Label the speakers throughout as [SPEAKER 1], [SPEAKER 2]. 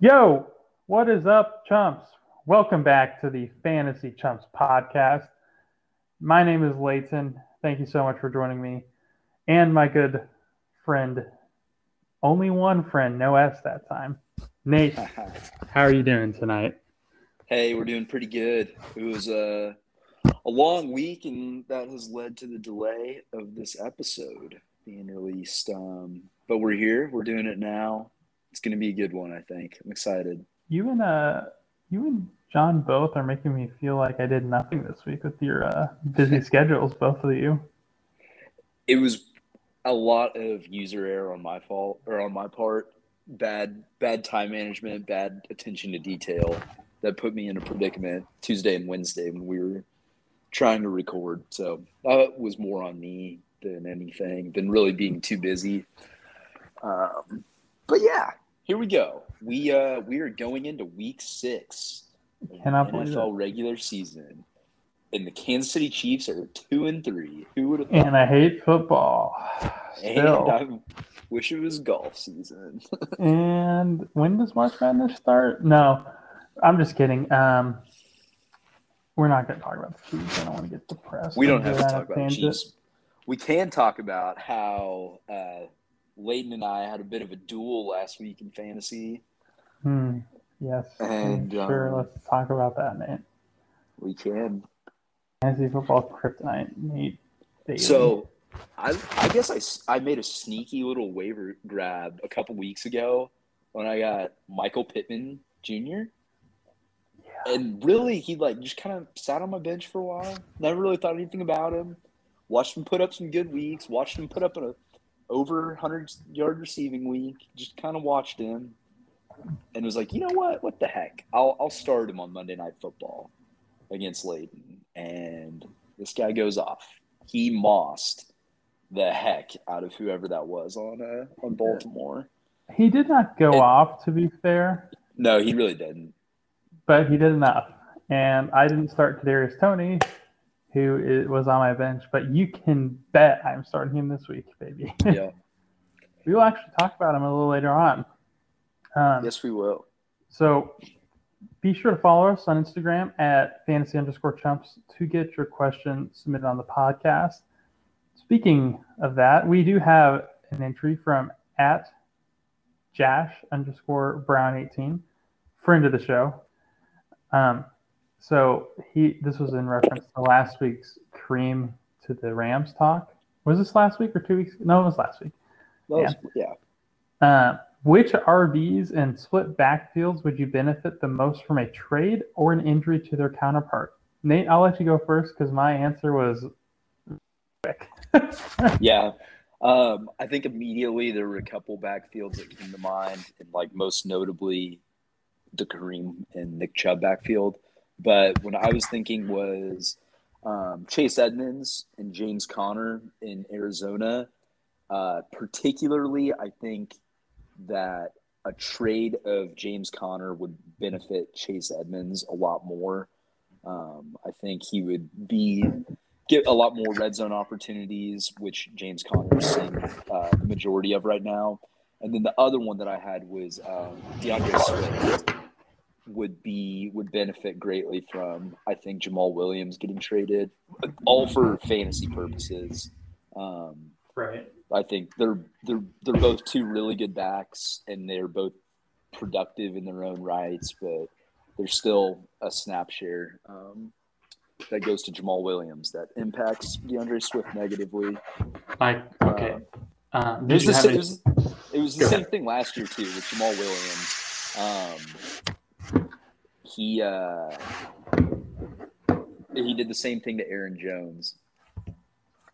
[SPEAKER 1] Yo, what is up, chumps? Welcome back to the Fantasy Chumps podcast. My name is Leighton. Thank you so much for joining me. And my good friend, only one friend, no S that time, Nate. How are you doing tonight?
[SPEAKER 2] Hey, we're doing pretty good. It was a, a long week, and that has led to the delay of this episode being released. Um, but we're here. We're doing it now. It's going to be a good one, I think. I'm excited.
[SPEAKER 1] You and uh, you and John both are making me feel like I did nothing this week with your uh, busy schedules, both of you.
[SPEAKER 2] It was a lot of user error on my fault or on my part. Bad, bad time management, bad attention to detail that put me in a predicament Tuesday and Wednesday when we were trying to record. So that was more on me than anything, than really being too busy. Um, but yeah, here we go. We uh we are going into week six
[SPEAKER 1] Cannot
[SPEAKER 2] NFL regular season. And the Kansas City Chiefs are two and three. Who would have
[SPEAKER 1] And I hate football.
[SPEAKER 2] And
[SPEAKER 1] Still.
[SPEAKER 2] I wish it was golf season.
[SPEAKER 1] And when does March Madness start? No, I'm just kidding. Um, we're not going to talk about the Chiefs. I don't want to get depressed.
[SPEAKER 2] we don't have to talk about the. Chiefs. We can talk about how uh, Leighton and I had a bit of a duel last week in fantasy.
[SPEAKER 1] Hmm. Yes.
[SPEAKER 2] And,
[SPEAKER 1] sure.
[SPEAKER 2] um,
[SPEAKER 1] Let's talk about that, Nate.
[SPEAKER 2] We can.
[SPEAKER 1] Fantasy football kryptonite, Nate.
[SPEAKER 2] So, I, I guess I I made a sneaky little waiver grab a couple weeks ago when I got Michael Pittman Jr. And really, he like just kind of sat on my bench for a while. Never really thought anything about him. Watched him put up some good weeks. Watched him put up an over hundred yard receiving week. Just kind of watched him, and was like, you know what? What the heck? I'll I'll start him on Monday Night Football against Leighton, and this guy goes off. He mossed the heck out of whoever that was on uh, on Baltimore.
[SPEAKER 1] he did not go
[SPEAKER 2] It-
[SPEAKER 1] off, to be fair,
[SPEAKER 2] No, he really didn't.
[SPEAKER 1] But he did enough. And I didn't start Kadarius Toney, who is, was on my bench, but you can bet I'm starting him this week, baby.
[SPEAKER 2] Yeah.
[SPEAKER 1] we will actually talk about him a little later on. Um,
[SPEAKER 2] yes, we will.
[SPEAKER 1] So be sure to follow us on Instagram at fantasy underscore chumps to get your question submitted on the podcast. Speaking of that, we do have an entry from at Jash underscore Brown 18, friend of the show. Um, so he this was in reference to last week's cream to the Rams talk. Was this last week or two weeks? No, it was last week.
[SPEAKER 2] Was- yeah.
[SPEAKER 1] Uh, which RBs and split backfields would you benefit the most from a trade or an injury to their counterpart? Nate, I'll let you go first because my answer was quick.
[SPEAKER 2] Yeah. Um, I think immediately there were a couple backfields that came to mind, and like most notably the Kareem and Nick Chubb backfield. But what I was thinking was um, Chase Edmonds and James Conner in Arizona. Uh, particularly, I think that a trade of James Conner would benefit Chase Edmonds a lot more. Um, I think he would be get a lot more red zone opportunities, which James Conner is seeing uh, the majority of right now. And then the other one that I had was um, DeAndre Swift would be would benefit greatly from I think Jamaal Williams getting traded, all for fantasy purposes. Um,
[SPEAKER 1] right.
[SPEAKER 2] I think they're they're they're both two really good backs, and they're both productive in their own rights, but there's still a snap share um, that goes to Jamaal Williams that impacts DeAndre Swift negatively.
[SPEAKER 1] Like, okay. Um,
[SPEAKER 2] It was the, it was, it was the
[SPEAKER 1] Go
[SPEAKER 2] same
[SPEAKER 1] ahead.
[SPEAKER 2] thing last year too with Jamaal Williams. Um, he uh, he did the same thing to Aaron Jones,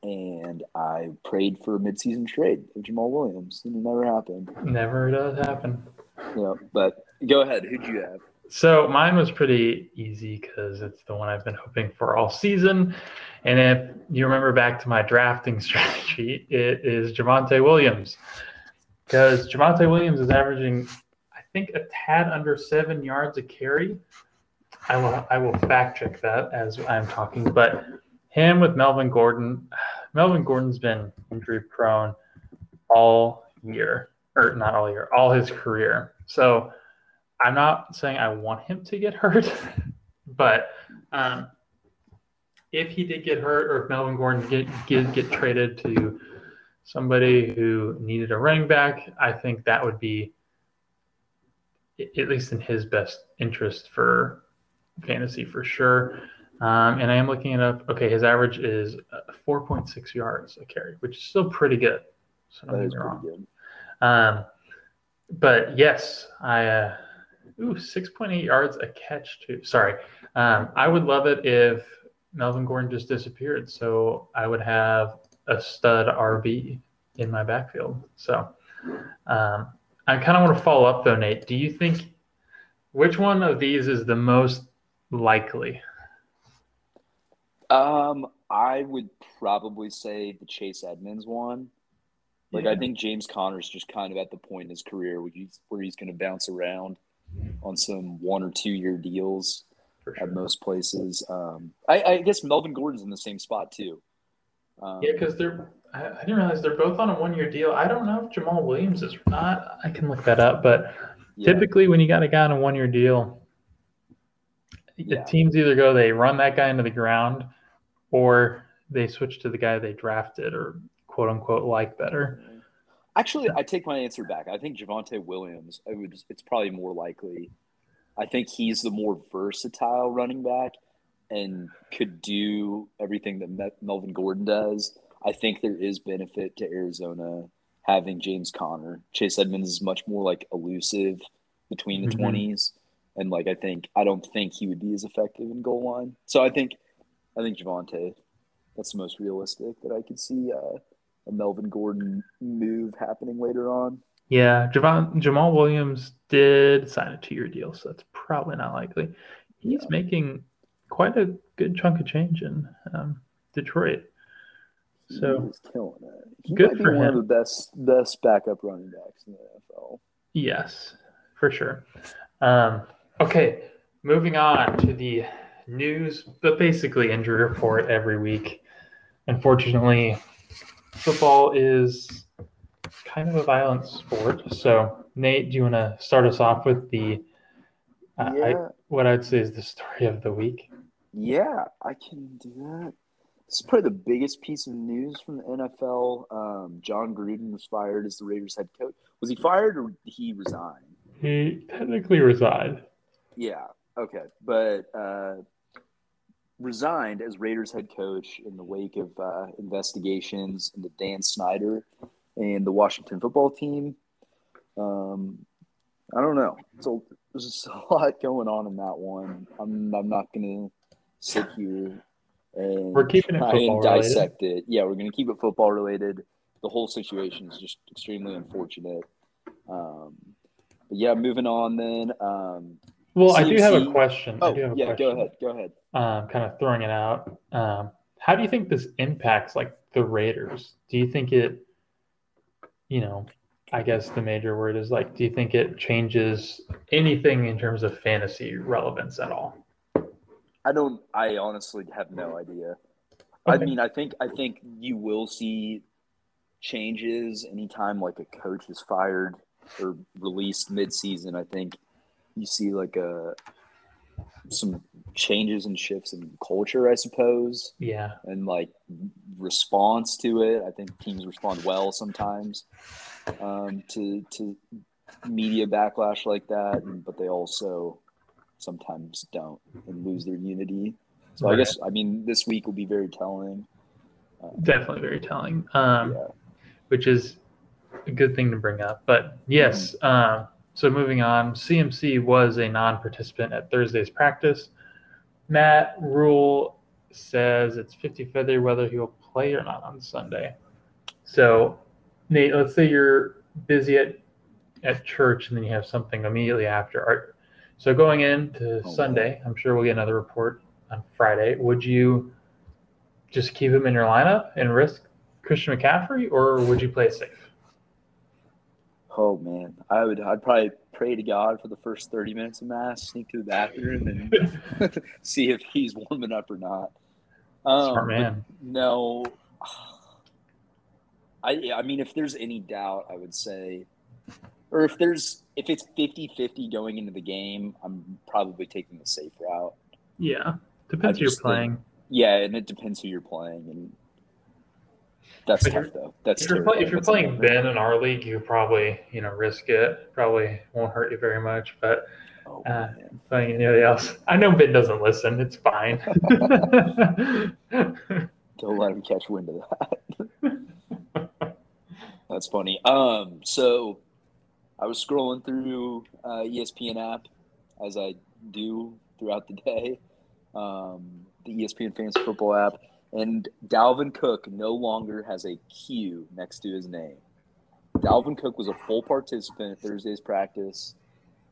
[SPEAKER 2] and I prayed for a midseason trade of Jamaal Williams, and it never happened.
[SPEAKER 1] never does happen.
[SPEAKER 2] Yeah, but go ahead. Who'd you have?
[SPEAKER 1] So mine was pretty easy because it's the one I've been hoping for all season. And if you remember back to my drafting strategy, it is Javonte Williams. Because Javonte Williams is averaging, think, a tad under seven yards a carry. I will I will fact check that as I'm talking. But him with Melvin Gordon, Melvin Gordon's been injury prone all year, or not all year, all his career. So I'm not saying I want him to get hurt, but um, if he did get hurt, or if Melvin Gordon get get, get traded to somebody who needed a running back, I think that would be at least in his best interest for fantasy for sure. Um, and I am looking it up. Okay, his average is 4.6 yards a carry, which is still pretty good. So get me wrong. Um, but yes, I uh, ooh 6.8 yards a catch too. Sorry, um, I would love it if Melvin Gordon just disappeared, so I would have a stud RB in my backfield. So um, I kind of want to follow up though, Nate. Do you think which one of these is the most likely?
[SPEAKER 2] Um, I would probably say the Chase Edmonds one. Like yeah. I think James Conner's just kind of at the point in his career where he's where he's going to bounce around on some one or two year deals sure. at most places. Um, I, I, guess Melvin Gordon's in the same spot too.
[SPEAKER 1] Um, yeah, because they're I, I, didn't realize they're both on a one year deal. I don't know if Jamaal Williams is not. I can look that up, but yeah. typically when you got a guy on a one year deal, yeah. the teams either go they run that guy into the ground or they switch to the guy they drafted or quote unquote like better.
[SPEAKER 2] Actually, I take my answer back. I think Javonte Williams. I would. It's probably more likely. I think he's the more versatile running back and could do everything that Melvin Gordon does. I think there is benefit to Arizona having James Conner. Chase Edmonds is much more like elusive between the mm-hmm. 20s and like I think I don't think he would be as effective in goal line. So I think I think Javonte that's the most realistic that I could see uh, a Melvin Gordon move happening later on.
[SPEAKER 1] Yeah, Javon, Jamaal Williams did sign a two-year deal, so that's probably not likely. He's yeah. making quite a good chunk of change in um, Detroit. So
[SPEAKER 2] he's killing it. He good for one him. of the best best backup running backs in the NFL.
[SPEAKER 1] Yes, for sure. Um, okay, moving on to the news, but basically injury report every week. Unfortunately, football is kind of a violent sport. So, Nate, do you want to start us off with the uh, yeah. I, what I'd say is the story of the week?
[SPEAKER 2] Yeah, I can do that. This is probably the biggest piece of news from the NFL. Um, Jon Gruden was fired as the Raiders head coach. Was he fired or did he resign?
[SPEAKER 1] He technically resigned.
[SPEAKER 2] Yeah. Okay. But uh, resigned as Raiders head coach in the wake of uh, investigations into Dan Snyder and the Washington football team. Um, I don't know. So there's a lot going on in that one. I'm I'm not gonna sit here and
[SPEAKER 1] we're keeping it football dissect
[SPEAKER 2] related. it. Yeah, we're going to keep it football related. The whole situation is just extremely unfortunate. Um, but yeah, moving on then. Um,
[SPEAKER 1] well, CMC, I do have a question.
[SPEAKER 2] Oh,
[SPEAKER 1] a
[SPEAKER 2] yeah,
[SPEAKER 1] question.
[SPEAKER 2] go ahead. Go ahead.
[SPEAKER 1] Um, kind of throwing it out. Um, how do you think this impacts like the Raiders? Do you think it, you know, I guess the major word is like, do you think it changes anything in terms of fantasy relevance at all?
[SPEAKER 2] I don't. I honestly have no idea. Okay. I mean, I think I think you will see changes anytime like a coach is fired or released mid-season. I think you see like a some changes and shifts in culture, I suppose.
[SPEAKER 1] Yeah.
[SPEAKER 2] And like response to it. I think teams respond well sometimes um, to to media backlash like that, but they also sometimes don't and lose their unity. So right. I guess I mean this week will be very telling.
[SPEAKER 1] Um, Definitely very telling. Um, yeah. Which is a good thing to bring up. But yes, mm-hmm. um, so moving on, CMC was a non-participant at Thursday's practice. Matt Rhule says it's 50-50 whether he will play or not on Sunday. So, Nate, let's say you're busy at at church and then you have something immediately after. Are, so going into oh, Sunday, I'm sure we'll get another report on Friday. Would you just keep him in your lineup and risk Christian McCaffrey, or would you play safe?
[SPEAKER 2] Oh man, I would. I'd probably pray to God for the first 30 minutes of mass, sneak to the bathroom, and see if he's warming up or not.
[SPEAKER 1] Um, Smart man.
[SPEAKER 2] No, I I mean, if there's any doubt, I would say, or if there's if it's 50-50 going into the game, I'm probably taking the safe route.
[SPEAKER 3] Yeah, depends who you're
[SPEAKER 2] think-
[SPEAKER 3] playing.
[SPEAKER 2] Yeah, and it depends who you're playing, and that's
[SPEAKER 3] But
[SPEAKER 2] tough though. That's
[SPEAKER 1] If you're, play, if you're
[SPEAKER 2] That's
[SPEAKER 1] playing. Ben in our league, you probably you know risk it. Probably won't hurt you very much. But
[SPEAKER 2] Oh,
[SPEAKER 1] uh, playing anybody else, I know Ben doesn't listen. It's fine.
[SPEAKER 2] Don't let him catch wind of that. That's funny. Um, so I was scrolling through uh, ESPN app as I do throughout the day, um, the ESPN Fantasy Football app, and Dalvin Cook no longer has a Q next to his name. Dalvin Cook was a full participant at Thursday's practice.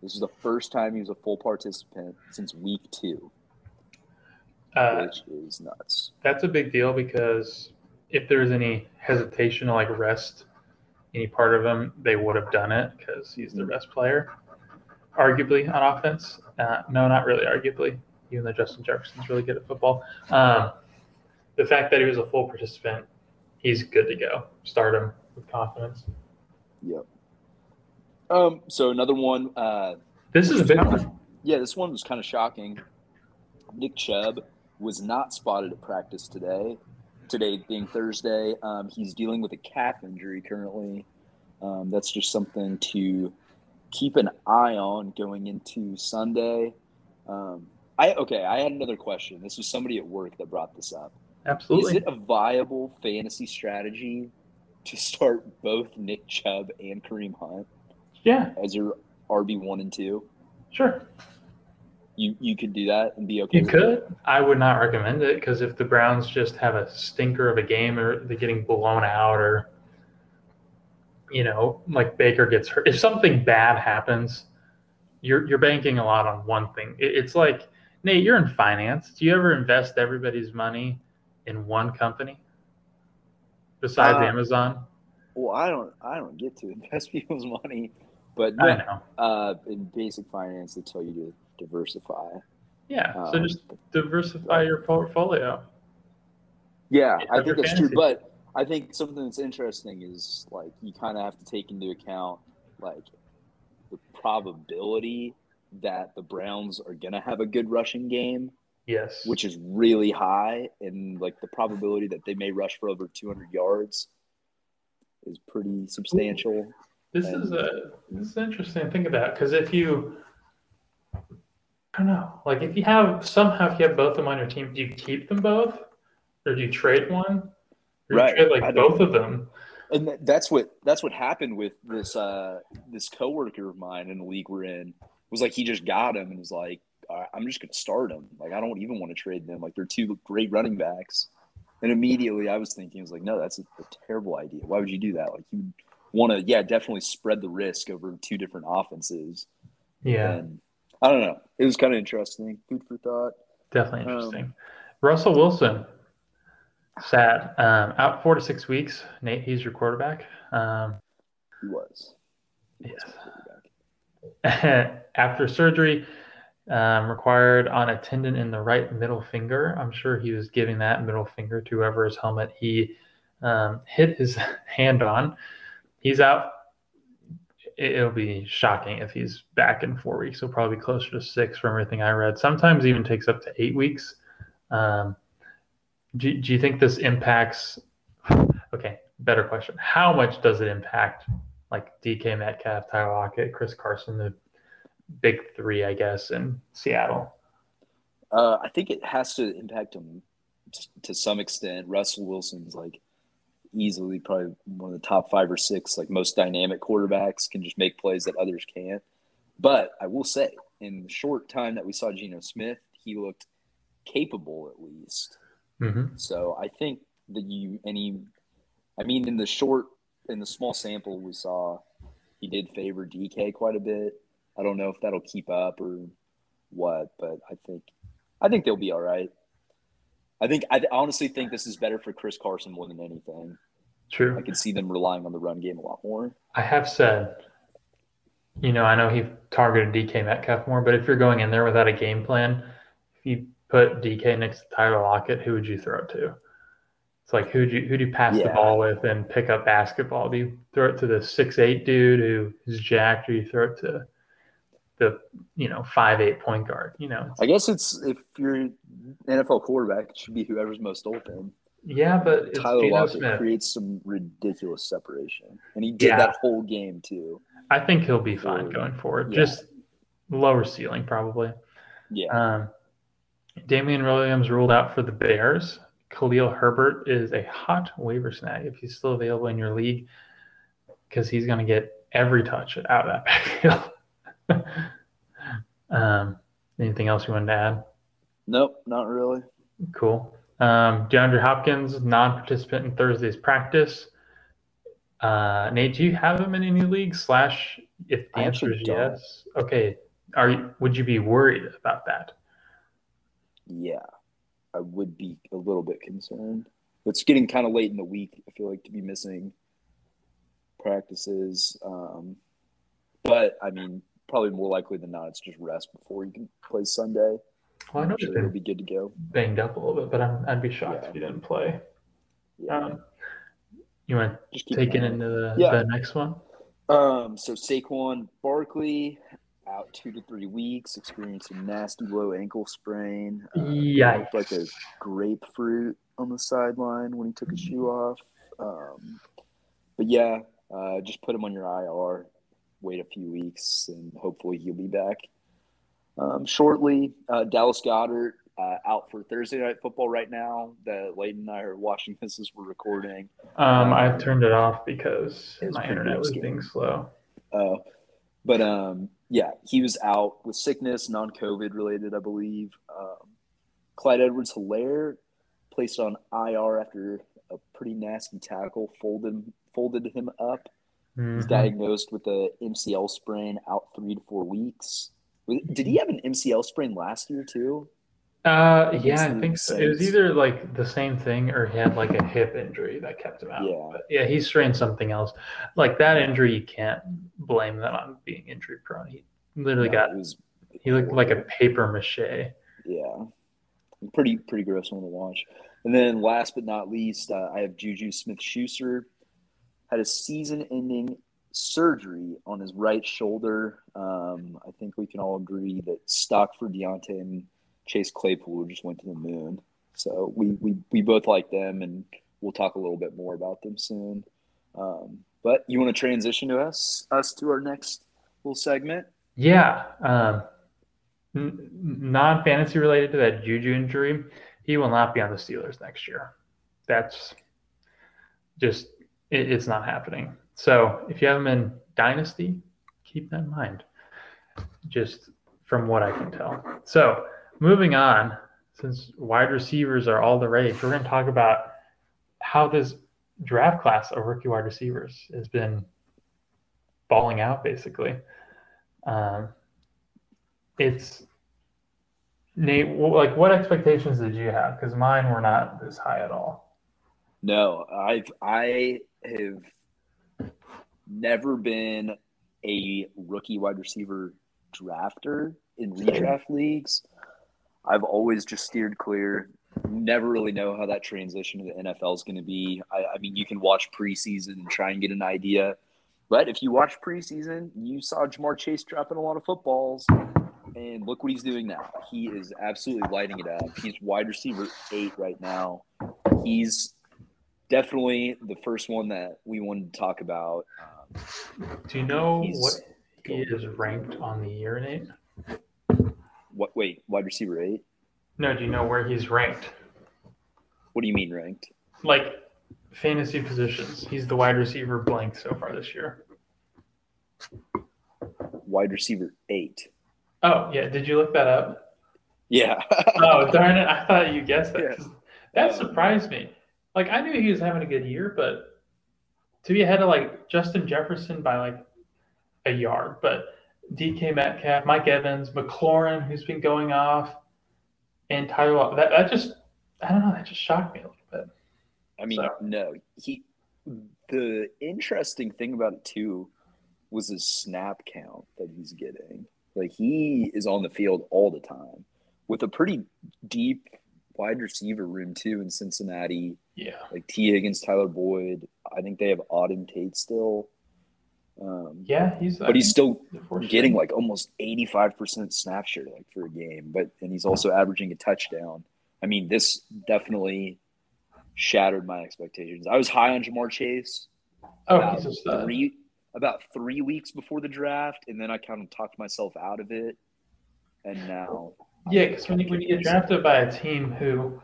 [SPEAKER 2] This is the first time he was a full participant since week two,
[SPEAKER 1] uh,
[SPEAKER 2] which is nuts.
[SPEAKER 1] that's a big deal because if there's any hesitation like rest any part of him, they would have done it because he's the best player, arguably on offense. Uh, no, not really arguably, even though Justin Jefferson's really good at football. Um, the fact that he was a full participant, he's good to go. Start him with confidence.
[SPEAKER 2] Yep. Um. So another one. Uh.
[SPEAKER 1] This is a big one.
[SPEAKER 2] Yeah, this one was kind of shocking. Nick Chubb was not spotted at practice today. Today being Thursday, um, he's dealing with a calf injury currently. Um, that's just something to keep an eye on going into Sunday. Um, I okay. I had another question. This was somebody at work that brought this up.
[SPEAKER 3] Absolutely.
[SPEAKER 2] Is it a viable fantasy strategy to start both Nick Chubb and Kareem Hunt
[SPEAKER 3] Yeah,
[SPEAKER 2] as your RB one and two?
[SPEAKER 3] sure.
[SPEAKER 2] You you could do that and be okay.
[SPEAKER 1] You
[SPEAKER 2] with it?
[SPEAKER 1] could. I would not recommend it because if the Browns just have a stinker of a game or they're getting blown out or, you know, like Baker gets hurt, if something bad happens, you're you're banking a lot on one thing. It, it's like Nate, you're in finance. Do you ever invest everybody's money in one company besides
[SPEAKER 2] Uh,
[SPEAKER 1] Amazon?
[SPEAKER 2] Well, I don't I don't get to invest people's money, but
[SPEAKER 1] I know.
[SPEAKER 2] uh, in basic finance they tell you to diversify.
[SPEAKER 1] Yeah. so
[SPEAKER 2] Um,
[SPEAKER 1] just diversify your portfolio.
[SPEAKER 2] yeah, I think that's
[SPEAKER 1] fantasy.
[SPEAKER 2] true. But I think something that's interesting is like you kind of have to take into account like the probability that the Browns are gonna have a good rushing game,
[SPEAKER 1] Yes.
[SPEAKER 2] which is really high, and like the probability that they may rush for over 200 yards is pretty substantial.
[SPEAKER 1] This is a this is interesting to think about because if you I don't know, like if you have somehow if you have both of them on your team, do you keep them both, or do you trade one, or
[SPEAKER 2] Right.
[SPEAKER 1] you trade like both of them?
[SPEAKER 2] And that's what that's what happened with this uh this coworker of mine in the league we're in. Was like he just got him and was like, I'm just gonna start him. Like I don't even want to trade them. Like they're two great running backs. And immediately I was thinking, I was like, no, that's a, a terrible idea. Why would you do that? Like you want to, yeah, definitely spread the risk over two different offenses.
[SPEAKER 1] Yeah,
[SPEAKER 2] And I don't know. It was kind of interesting. Food for thought.
[SPEAKER 1] definitely
[SPEAKER 2] um,
[SPEAKER 1] interesting. Russell Wilson, sad, um, out four to six weeks. Nate, he's your quarterback. Um,
[SPEAKER 2] He was. He
[SPEAKER 1] Yes.
[SPEAKER 2] quarterback.
[SPEAKER 1] after surgery, um, required on a tendon in the right middle finger. I'm sure he was giving that middle finger to whoever's helmet he um, hit his hand on. He's out. It- It'll be shocking if he's back in four weeks. He'll probably be closer to six from everything I read. Sometimes even takes up to eight weeks. Um, do, do you think this impacts? Okay, better question. How much does it impact like DK Metcalf, Tyler Lockett, Chris Carson, the big three, I guess, in Seattle.
[SPEAKER 2] Uh, I think it has to impact him to some extent. Russell Wilson's like easily probably one of the top five or six like most dynamic quarterbacks. Can just make plays that others can't. But I will say, in the short time that we saw Geno Smith, he looked capable at least.
[SPEAKER 1] Mm-hmm.
[SPEAKER 2] So I think that you any, I mean, in the short, in the small sample we saw, he did favor DK quite a bit. I don't know if that'll keep up or what, but I think, I think they'll be all right. I think I honestly think this is better for Chris Carson more than anything.
[SPEAKER 1] True.
[SPEAKER 2] I can see them relying on the run game a lot more.
[SPEAKER 1] I have said, you know, I know he targeted DK Metcalf more, but if you're going in there without a game plan, if you put DK next to Tyler Lockett, who would you throw it to? It's like who do you who do you pass the ball with and pick up basketball? Do you throw it to the six eight dude who is jacked, or you throw it to the you know five eight point guard? You know,
[SPEAKER 2] I guess it's if you're NFL quarterback, it should be whoever's most open.
[SPEAKER 1] yeah, but
[SPEAKER 2] Tyler Lockett creates some ridiculous separation, and he did
[SPEAKER 1] Yeah.
[SPEAKER 2] that whole game too.
[SPEAKER 1] I think he'll be fine going forward.
[SPEAKER 2] yeah.
[SPEAKER 1] Just lower ceiling probably.
[SPEAKER 2] Yeah,
[SPEAKER 1] Um, Damien Williams ruled out for the Bears. Khalil Herbert is a hot waiver snag if he's still available in your league because he's going to get every touch out of that backfield. um, anything else you wanted to add?
[SPEAKER 2] nope, not really.
[SPEAKER 1] Cool. Um, DeAndre Hopkins, non-participant in Thursday's practice. Uh, Nate, do you have him in any league? Slash, if the
[SPEAKER 2] I
[SPEAKER 1] answer is
[SPEAKER 2] don't.
[SPEAKER 1] yes, okay. Are you? Would you be worried about that?
[SPEAKER 2] Yeah, I would be a little bit concerned. It's getting kind of late in the week. I feel like to be missing practices, um, but I mean, probably more likely than not, it's just rest before you can play Sunday.
[SPEAKER 1] Well, I know
[SPEAKER 2] sure he'll be good to go.
[SPEAKER 1] banged up a little bit, but I'm, I'd be shocked
[SPEAKER 2] Yeah.
[SPEAKER 1] if he didn't play.
[SPEAKER 2] Yeah,
[SPEAKER 1] Um, you want to take it into the,
[SPEAKER 2] Yeah.
[SPEAKER 1] the next one?
[SPEAKER 2] Um, so Saquon Barkley out two to three weeks, experiencing nasty low ankle sprain. Uh,
[SPEAKER 1] Yikes.
[SPEAKER 2] like a grapefruit on the sideline when he took his shoe off. Um, but yeah, uh, just put him on your IR. Wait a few weeks, and hopefully he'll be back um, shortly. Uh, Dallas Goedert uh, out for Thursday night football right now. That Leighton and I are watching this as we're recording.
[SPEAKER 1] Um, I
[SPEAKER 2] Um,
[SPEAKER 1] turned it off because
[SPEAKER 2] it
[SPEAKER 1] my internet was being slow.
[SPEAKER 2] Uh, but um, yeah, he was out with sickness, non-COVID related, I believe. Um, Clyde Edwards-Hilaire placed on IR after a pretty nasty tackle folded folded him up. He's
[SPEAKER 1] Mhm.
[SPEAKER 2] diagnosed with a MCL sprain, out three to four weeks. Did he have an MCL sprain last year too?
[SPEAKER 1] Uh, yeah, I think so. It was either like the same thing or he had like a hip injury that kept him out.
[SPEAKER 2] Yeah.
[SPEAKER 1] But yeah, he strained something else. Like that injury, you can't blame that on being injury prone. He literally
[SPEAKER 2] No,
[SPEAKER 1] got,
[SPEAKER 2] was
[SPEAKER 1] he looked like a paper mache.
[SPEAKER 2] Yeah, pretty pretty gross one to watch. And then last but not least, uh, I have Juju Smith Schuster had a season-ending surgery on his right shoulder. Um, I think we can all agree that stock for Diontae and Chase Claypool just went to the moon. So we we, we both like them, and we'll talk a little bit more about them soon. Um, but you want to transition to us us to our next little segment?
[SPEAKER 1] Yeah. Um, n- non fantasy related to that Juju injury, he will not be on the Steelers next year. That's just, it, it's not happening. So if you have him in Dynasty, keep that in mind, just from what I can tell. So moving on, since wide receivers are all the rage, we're going to talk about how this draft class of rookie wide receivers has been balling out basically. Um, it's Nate. Like, what expectations did you have? Because mine were not this high at all.
[SPEAKER 2] No, I've I have never been a rookie wide receiver drafter in redraft leagues. I've always just steered clear. Never really know how that transition to the NFL is going to be. I, I mean, you can watch preseason and try and get an idea, but if you watch preseason, you saw Ja'Marr Chase dropping a lot of footballs, and look what he's doing now. He is absolutely lighting it up. He's wide receiver eight right now. He's definitely the first one that we wanted to talk about. Um,
[SPEAKER 1] Do you know what he is ranked on the year, Nate?
[SPEAKER 2] what? Wait, wide receiver eight?
[SPEAKER 1] No. Do you know where he's ranked?
[SPEAKER 2] What do you mean ranked?
[SPEAKER 1] Like fantasy positions. He's the wide receiver blank so far this year.
[SPEAKER 2] Wide receiver eight.
[SPEAKER 1] Oh yeah. Did you look that up?
[SPEAKER 2] Yeah.
[SPEAKER 1] Oh darn it! I thought you guessed that.
[SPEAKER 2] Yeah.
[SPEAKER 1] That surprised me. Like I knew he was having a good year, but to be ahead of like Justin Jefferson by like a yard, but DK Metcalf, Mike Evans, McLaurin, who's been going off, and Tyler that that just I don't know. That just shocked me a little bit.
[SPEAKER 2] I mean,
[SPEAKER 1] So-
[SPEAKER 2] no. He. The interesting thing about it too was his snap count that he's getting. Like he is on the field all the time with a pretty deep wide receiver room too in Cincinnati.
[SPEAKER 1] Yeah.
[SPEAKER 2] Like Tee Higgins, Tyler Boyd. I think they have Auden Tate still. Um,
[SPEAKER 1] Yeah, he's.
[SPEAKER 2] but he's still getting like almost 85% snap share like for a game but and he's also averaging a touchdown i mean this definitely shattered my expectations i was high on Ja'Marr Chase
[SPEAKER 1] Oh,
[SPEAKER 2] about
[SPEAKER 1] he's a
[SPEAKER 2] three about three weeks before the draft and then i kind of talked myself out of it and now
[SPEAKER 1] Yeah, because when you, when you get drafted by a team who,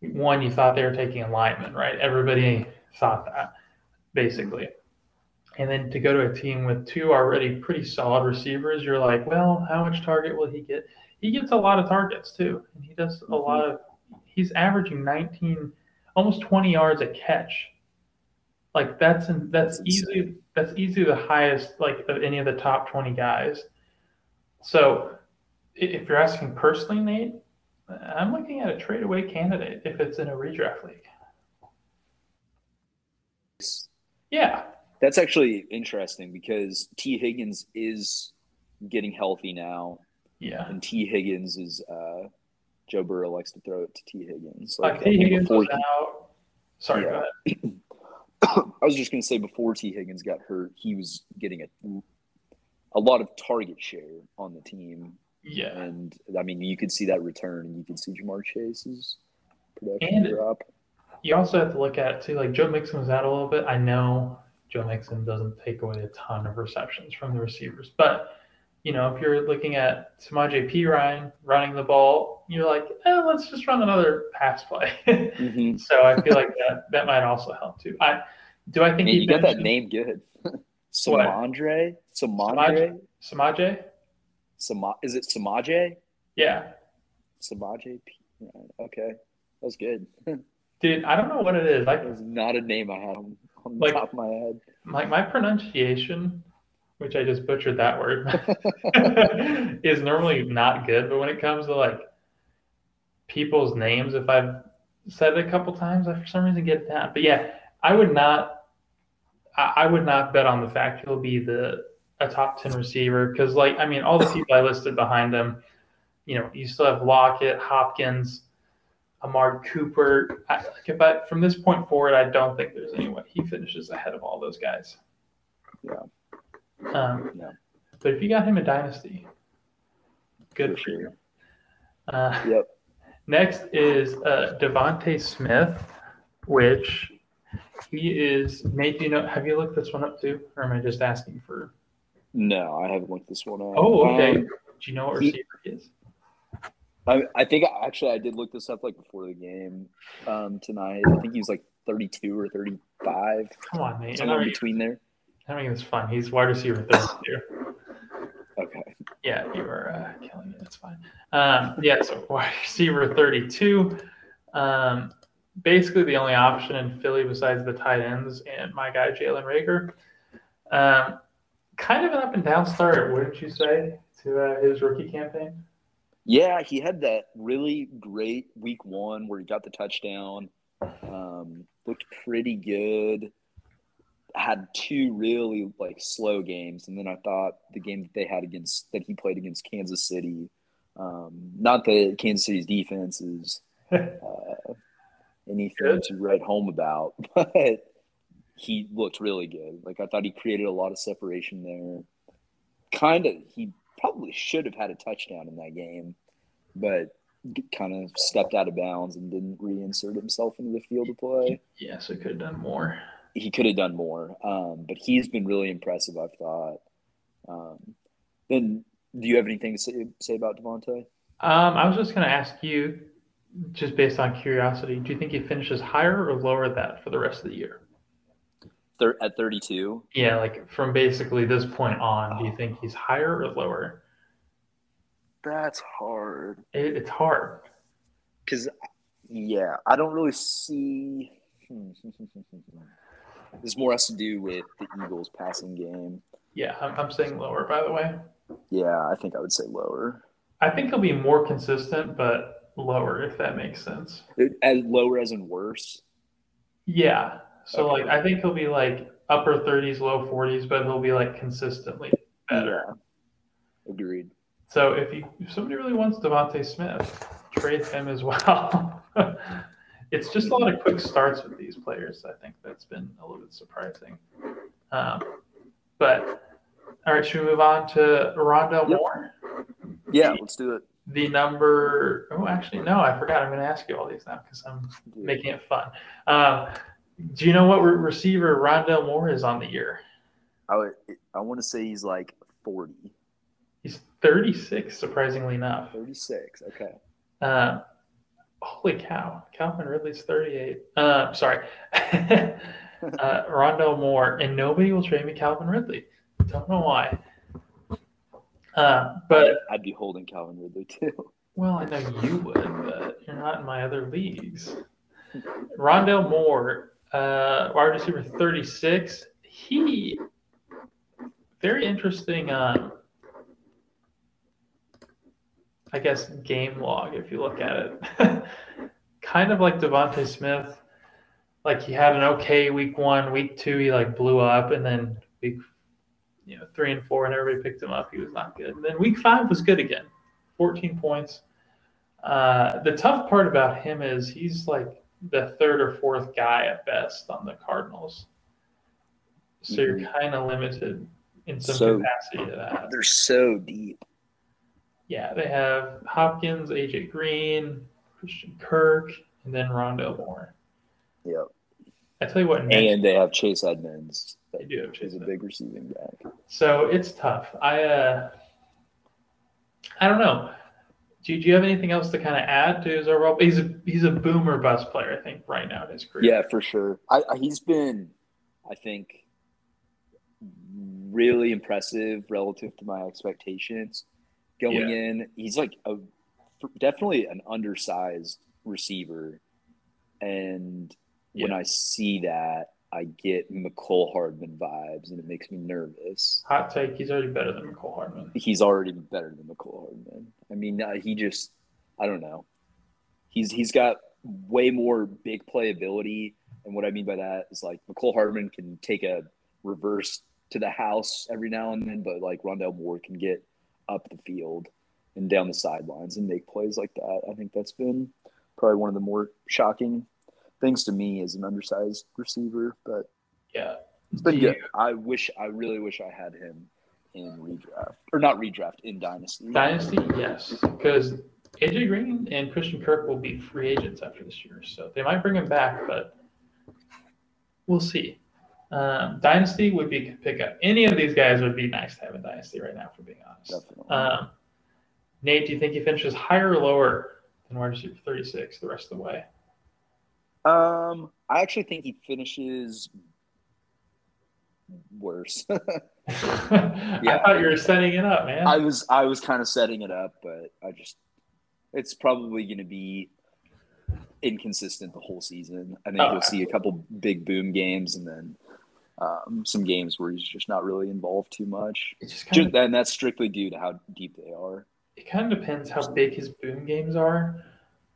[SPEAKER 1] one, you thought they were taking a lineman, right? Everybody thought that, basically. And then to go to a team with two already pretty solid receivers, you're like, well, how much target will he get? He gets a lot of targets too, and he does a lot of. He's averaging 19, almost 20 yards a catch. Like that's that's
[SPEAKER 2] That's
[SPEAKER 1] easily that's easily the highest like of any of the top 20 guys. So if you're asking personally, Nate, I'm looking at a trade away candidate if it's in a redraft league. Yeah,
[SPEAKER 2] that's actually interesting because Tee Higgins is getting healthy now
[SPEAKER 1] yeah.
[SPEAKER 2] and Tee Higgins is uh joe burrow likes to throw it to Tee Higgins
[SPEAKER 1] Like
[SPEAKER 2] I Tee
[SPEAKER 1] Higgins was
[SPEAKER 2] he-
[SPEAKER 1] out. Sorry,
[SPEAKER 2] Yeah.
[SPEAKER 1] go ahead.
[SPEAKER 2] I was just going to say before Tee Higgins got hurt, he was getting a a lot of target share on the team,
[SPEAKER 1] Yeah.
[SPEAKER 2] and I mean you could see that return, and you could see Ja'Marr Chase's production
[SPEAKER 1] And-
[SPEAKER 2] drop.
[SPEAKER 1] You also have to look at too. Like Joe Mixon was out a little bit. I know Joe Mixon doesn't take away a ton of receptions from the receivers, but you know if you're looking at Samaj P Ryan running the ball, you're like, eh, let's just run another pass play.
[SPEAKER 2] Mm-hmm.
[SPEAKER 1] so I feel like that that might also help too. I do. I think he
[SPEAKER 2] you got that name good. Samandre, Samandre,
[SPEAKER 1] Samaje.
[SPEAKER 2] Sama, is it Samaje?
[SPEAKER 1] Yeah,
[SPEAKER 2] Samaje. Okay, that was good.
[SPEAKER 1] dude. I don't know what it is.
[SPEAKER 2] That
[SPEAKER 1] Like
[SPEAKER 2] was not a name I had on, on the
[SPEAKER 1] Like-
[SPEAKER 2] top of my head.
[SPEAKER 1] my my pronunciation, which I just butchered that word, is normally not good. But when it comes to like people's names, if I've said it a couple times, I for some reason get that. But yeah, I would not. I I would not bet on the fact he'll be the a top ten receiver because, like, I mean, all the people I listed behind him, you know, you still have Lockett, Hopkins, Amari Cooper. I, like I from this point forward, I don't think there's any way he finishes ahead of all those guys.
[SPEAKER 2] Yeah.
[SPEAKER 1] Um,
[SPEAKER 2] Yeah.
[SPEAKER 1] But if you got him a Dynasty, good
[SPEAKER 2] For
[SPEAKER 1] for, you. Uh,
[SPEAKER 2] Yep.
[SPEAKER 1] Next is uh, Devonte Smith, which he is. Nate, do you know? Have you looked this one up too, or am I just asking for?
[SPEAKER 2] No, I haven't looked this one up.
[SPEAKER 1] Oh, okay.
[SPEAKER 2] Um,
[SPEAKER 1] do you know what receiver he is?
[SPEAKER 2] I, I think actually I did look this up like before the game um, tonight. I think he was like 32 or 35,
[SPEAKER 1] Come on, man.
[SPEAKER 2] Somewhere in between there.
[SPEAKER 1] not making this fun. He's wide receiver 32.
[SPEAKER 2] Okay.
[SPEAKER 1] Yeah, you were uh, killing it. That's fine. Um, yeah, so wide receiver 32. Um, basically, the only option in Philly besides the tight ends and my guy, Jalen Reagor. Um, kind of an up and down start, wouldn't you say, to uh, his rookie campaign?
[SPEAKER 2] Yeah, he had that really great week one where he got the touchdown. Um, looked pretty good. Had two really like slow games, and then I thought the game that they had against that he played against Kansas City. Um, not that Kansas City's defense is uh, anything
[SPEAKER 1] Good.
[SPEAKER 2] to write home about, but he looked really good. Like I thought he created a lot of separation there. Kind of, he probably should have had a touchdown in that game, but kind of stepped out of bounds and didn't reinsert himself into the field of play.
[SPEAKER 1] Yeah, so could have done more.
[SPEAKER 2] He could have done more, um, but he's been really impressive. I've thought. Um, then, do you have anything to say, say about Devontae?
[SPEAKER 1] Um, I was just going to ask you, just based on curiosity, do you think he finishes higher or lower that for the rest of the year?
[SPEAKER 2] Thir- at 32,
[SPEAKER 1] Yeah, like from basically this point on, do you think he's higher or lower?
[SPEAKER 2] that's hard.
[SPEAKER 1] It, it's hard.
[SPEAKER 2] Because, yeah, I don't really see. Hmm. this more has to do with the Eagles' passing game.
[SPEAKER 1] Yeah, I'm, I'm saying lower, by the way.
[SPEAKER 2] Yeah, I think I would say lower.
[SPEAKER 1] I think he'll be more consistent, but lower, if that makes sense.
[SPEAKER 2] As lower as in worse.
[SPEAKER 1] Yeah. So,
[SPEAKER 2] Okay.
[SPEAKER 1] like, I think he'll be like upper 30s, low 40s, but he'll be like consistently better.
[SPEAKER 2] Yeah. Agreed.
[SPEAKER 1] So, if you if somebody really wants Devontae Smith, trade him as well. it's just a lot of quick starts with these players. I think that's been a little bit surprising. Um, but all right, should we move on to Rondale
[SPEAKER 2] Yep.
[SPEAKER 1] Moore?
[SPEAKER 2] Yeah, let's do it.
[SPEAKER 1] The number. Oh, actually, no, I forgot. I'm going to ask you all these now because I'm making it fun. Um, do you know what re- receiver Rondale Moore is on the year?
[SPEAKER 2] I would, I want to say he's like 40,
[SPEAKER 1] He's 36, surprisingly enough.
[SPEAKER 2] 36. Okay.
[SPEAKER 1] Uh, holy cow, Calvin Ridley's 38. Uh, sorry, uh, Rondale Moore, and nobody will trade me Calvin Ridley. Don't know why. Uh, but
[SPEAKER 2] I'd be holding Calvin Ridley too.
[SPEAKER 1] well, I know you would, but you're not in my other leagues. Rondale Moore, uh, wide receiver 36. He very interesting. Um, I guess game log if you look at it. kind of like Devontae Smith. Like he had an okay week one, week two he like blew up, and then week you know three and four, and everybody picked him up. He was not good. And then week five was good again, 14 points. Uh, the tough part about him is he's like the third or fourth guy at best on the Cardinals. So you're kind of limited in some
[SPEAKER 2] So-
[SPEAKER 1] capacity to that.
[SPEAKER 2] They're so deep.
[SPEAKER 1] Yeah, they have Hopkins, AJ Green, Christian Kirk, and then Rondale Moore.
[SPEAKER 2] Yep.
[SPEAKER 1] I tell you what,
[SPEAKER 2] And they have Chase Edmonds.
[SPEAKER 1] they do have Chase
[SPEAKER 2] He's a big receiving back.
[SPEAKER 1] So it's tough. I uh, I don't know. Do, do you have anything else to kind of add to his overall? He's a he's a boomer bust player, I think, right now in his career.
[SPEAKER 2] Yeah, for sure. I, I, he's been, I think, really impressive relative to my expectations going
[SPEAKER 1] Yeah.
[SPEAKER 2] in. He's like a definitely an undersized receiver, and when I see that, I get Mecole Hardman vibes, and it makes me nervous.
[SPEAKER 1] Hot take: He's already better than Mecole Hardman.
[SPEAKER 2] He's already better than Mecole Hardman. I mean, uh, he just, I don't know. He's he's got way more big playability, and what I mean by that is like Mecole Hardman can take a reverse to the house every now and then, but like Rondale Moore can get up the field and down the sidelines and make plays like that. I think that's been probably one of the more shocking things to me as an undersized receiver, but
[SPEAKER 1] Yeah.
[SPEAKER 2] it's been good. I wish, I really wish I had him in redraft or not redraft in dynasty.
[SPEAKER 1] Dynasty, yes, because AJ Green and Christian Kirk will be free agents after this year, so they might bring him back, but we'll see. Um, Dynasty would be a good pickup. Any of these guys would be nice to have in Dynasty right now, for being honest.
[SPEAKER 2] Definitely.
[SPEAKER 1] Um, Nate, do you think he finishes higher or lower than wide receiver 36 the rest of the way?
[SPEAKER 2] Um, I actually think he finishes worse.
[SPEAKER 1] I thought you were setting it up, man.
[SPEAKER 2] I was I was kind of setting it up, but I just it's probably going to be inconsistent the whole season. I think
[SPEAKER 1] Oh,
[SPEAKER 2] you'll see a couple big boom games and then um, some games where he's just not really involved too much.
[SPEAKER 1] just kind
[SPEAKER 2] Just,
[SPEAKER 1] of
[SPEAKER 2] and that's strictly due to how deep they are.
[SPEAKER 1] it kind of depends how big his boom games are,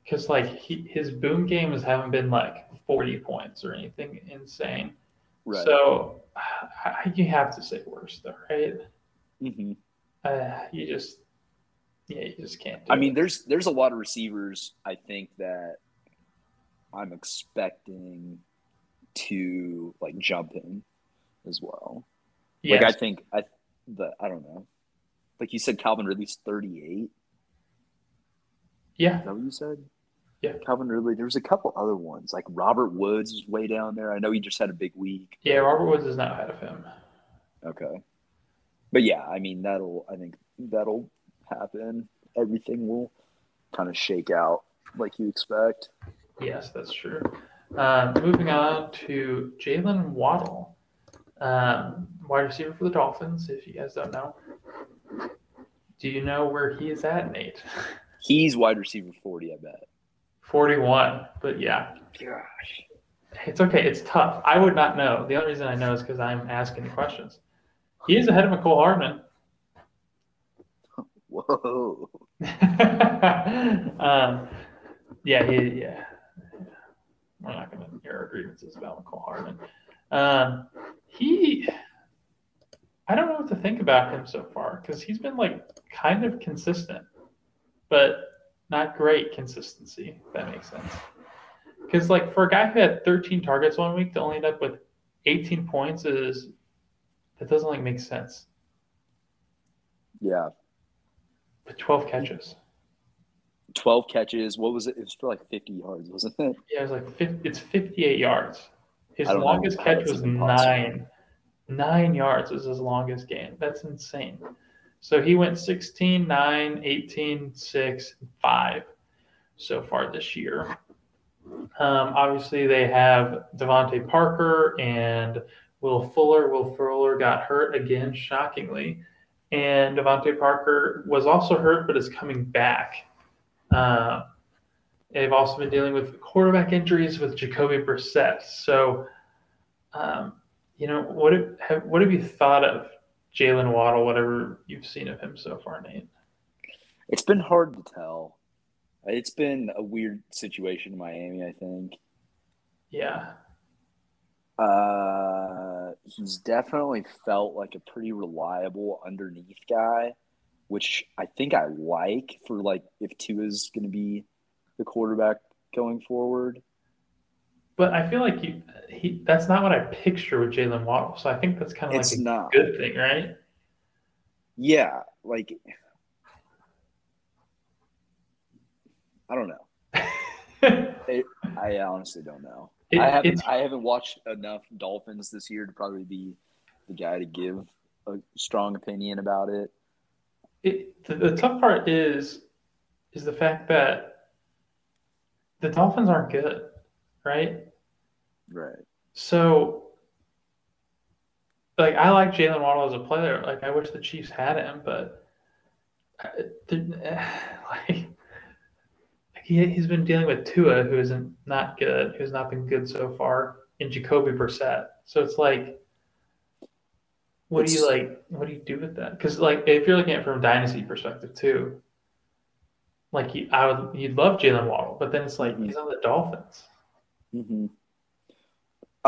[SPEAKER 1] because like he, his boom games haven't been like 40 points or anything insane.
[SPEAKER 2] Right.
[SPEAKER 1] So I, you have to say worse though, right?
[SPEAKER 2] Mm-hmm.
[SPEAKER 1] Uh, you just yeah, you just can't. Do
[SPEAKER 2] I mean, there's there's a lot of receivers I think that I'm expecting to like jump in as well.
[SPEAKER 1] yes.
[SPEAKER 2] Like I think I the I don't know. Like you said, Calvin Ridley's 38.
[SPEAKER 1] yeah,
[SPEAKER 2] Is that what you said?
[SPEAKER 1] Yeah.
[SPEAKER 2] Calvin Ridley. There was a couple other ones. Like Robert Woods was way down there. I know he just had a big week.
[SPEAKER 1] yeah. Robert Woods is now ahead of him.
[SPEAKER 2] Okay. But yeah, I mean that'll I think that'll happen. Everything will kind of shake out like you expect.
[SPEAKER 1] Yes, that's true. Um, moving on to Jaylen Waddle, um, wide receiver for the Dolphins. If you guys don't know, do you know where he is at, Nate?
[SPEAKER 2] He's wide receiver 40, I bet.
[SPEAKER 1] Forty-one. But yeah,
[SPEAKER 2] Gosh.
[SPEAKER 1] it's okay. It's tough. I would not know. The only reason I know is because I'm asking the questions. He is ahead of Mecole Hardman.
[SPEAKER 2] Whoa.
[SPEAKER 1] um, yeah, he, yeah. We're not going to air our grievances about Mecole Hardman. Um, he, I don't know what to think about him so far because he's been like kind of consistent, but not great consistency. If that makes sense. Because like for a guy who had 13 targets one week to only end up with 18 points is that doesn't like make sense.
[SPEAKER 2] Yeah.
[SPEAKER 1] But 12 catches.
[SPEAKER 2] 12 catches. What was it? It was for like 50 yards, wasn't it?
[SPEAKER 1] Yeah, it was like 50, it's 58 yards. His
[SPEAKER 2] I don't know
[SPEAKER 1] longest catch was nine. Nine yards was his longest gain. That's insane. So he went 16, 9, 18, 6, 5 so far this year. Um, obviously, they have DeVante Parker and Will Fuller. Will Fuller got hurt again, shockingly. And DeVante Parker was also hurt, but is coming back. Uh, they've also been dealing with quarterback injuries with Jacoby Brissett. So, um, you know, what have what have you thought of Jaylen Waddle? Whatever you've seen of him so far, Nate.
[SPEAKER 2] It's been hard to tell. It's been a weird situation in Miami, I think.
[SPEAKER 1] Yeah,
[SPEAKER 2] Uh, he's definitely felt like a pretty reliable underneath guy, which I think I like for like if Tua's going to be the quarterback going forward.
[SPEAKER 1] But I feel like you he that's not what I picture with Jaylen Waddle. So I think that's kind of
[SPEAKER 2] It's
[SPEAKER 1] like a
[SPEAKER 2] not.
[SPEAKER 1] good thing, right?
[SPEAKER 2] Yeah, like I don't know. I honestly don't know.
[SPEAKER 1] It-
[SPEAKER 2] I haven't I haven't watched enough Dolphins this year to probably be the guy to give a strong opinion about it.
[SPEAKER 1] it, the, the tough part is is the fact that the Dolphins aren't good, right?
[SPEAKER 2] Right.
[SPEAKER 1] So, like, I like Jaylen Waddle as a player. Like, I wish the Chiefs had him, but uh, like, he, he's been dealing with Tua, who isn't not good, who's not been good so far, and Jacoby Brissett. So it's like, what do you like? What do you do with that? Because like, if you're looking at it from a dynasty perspective too, like you, I would, you'd love Jaylen Waddle, but then it's like
[SPEAKER 2] Mhm.
[SPEAKER 1] he's on the Dolphins.
[SPEAKER 2] hmm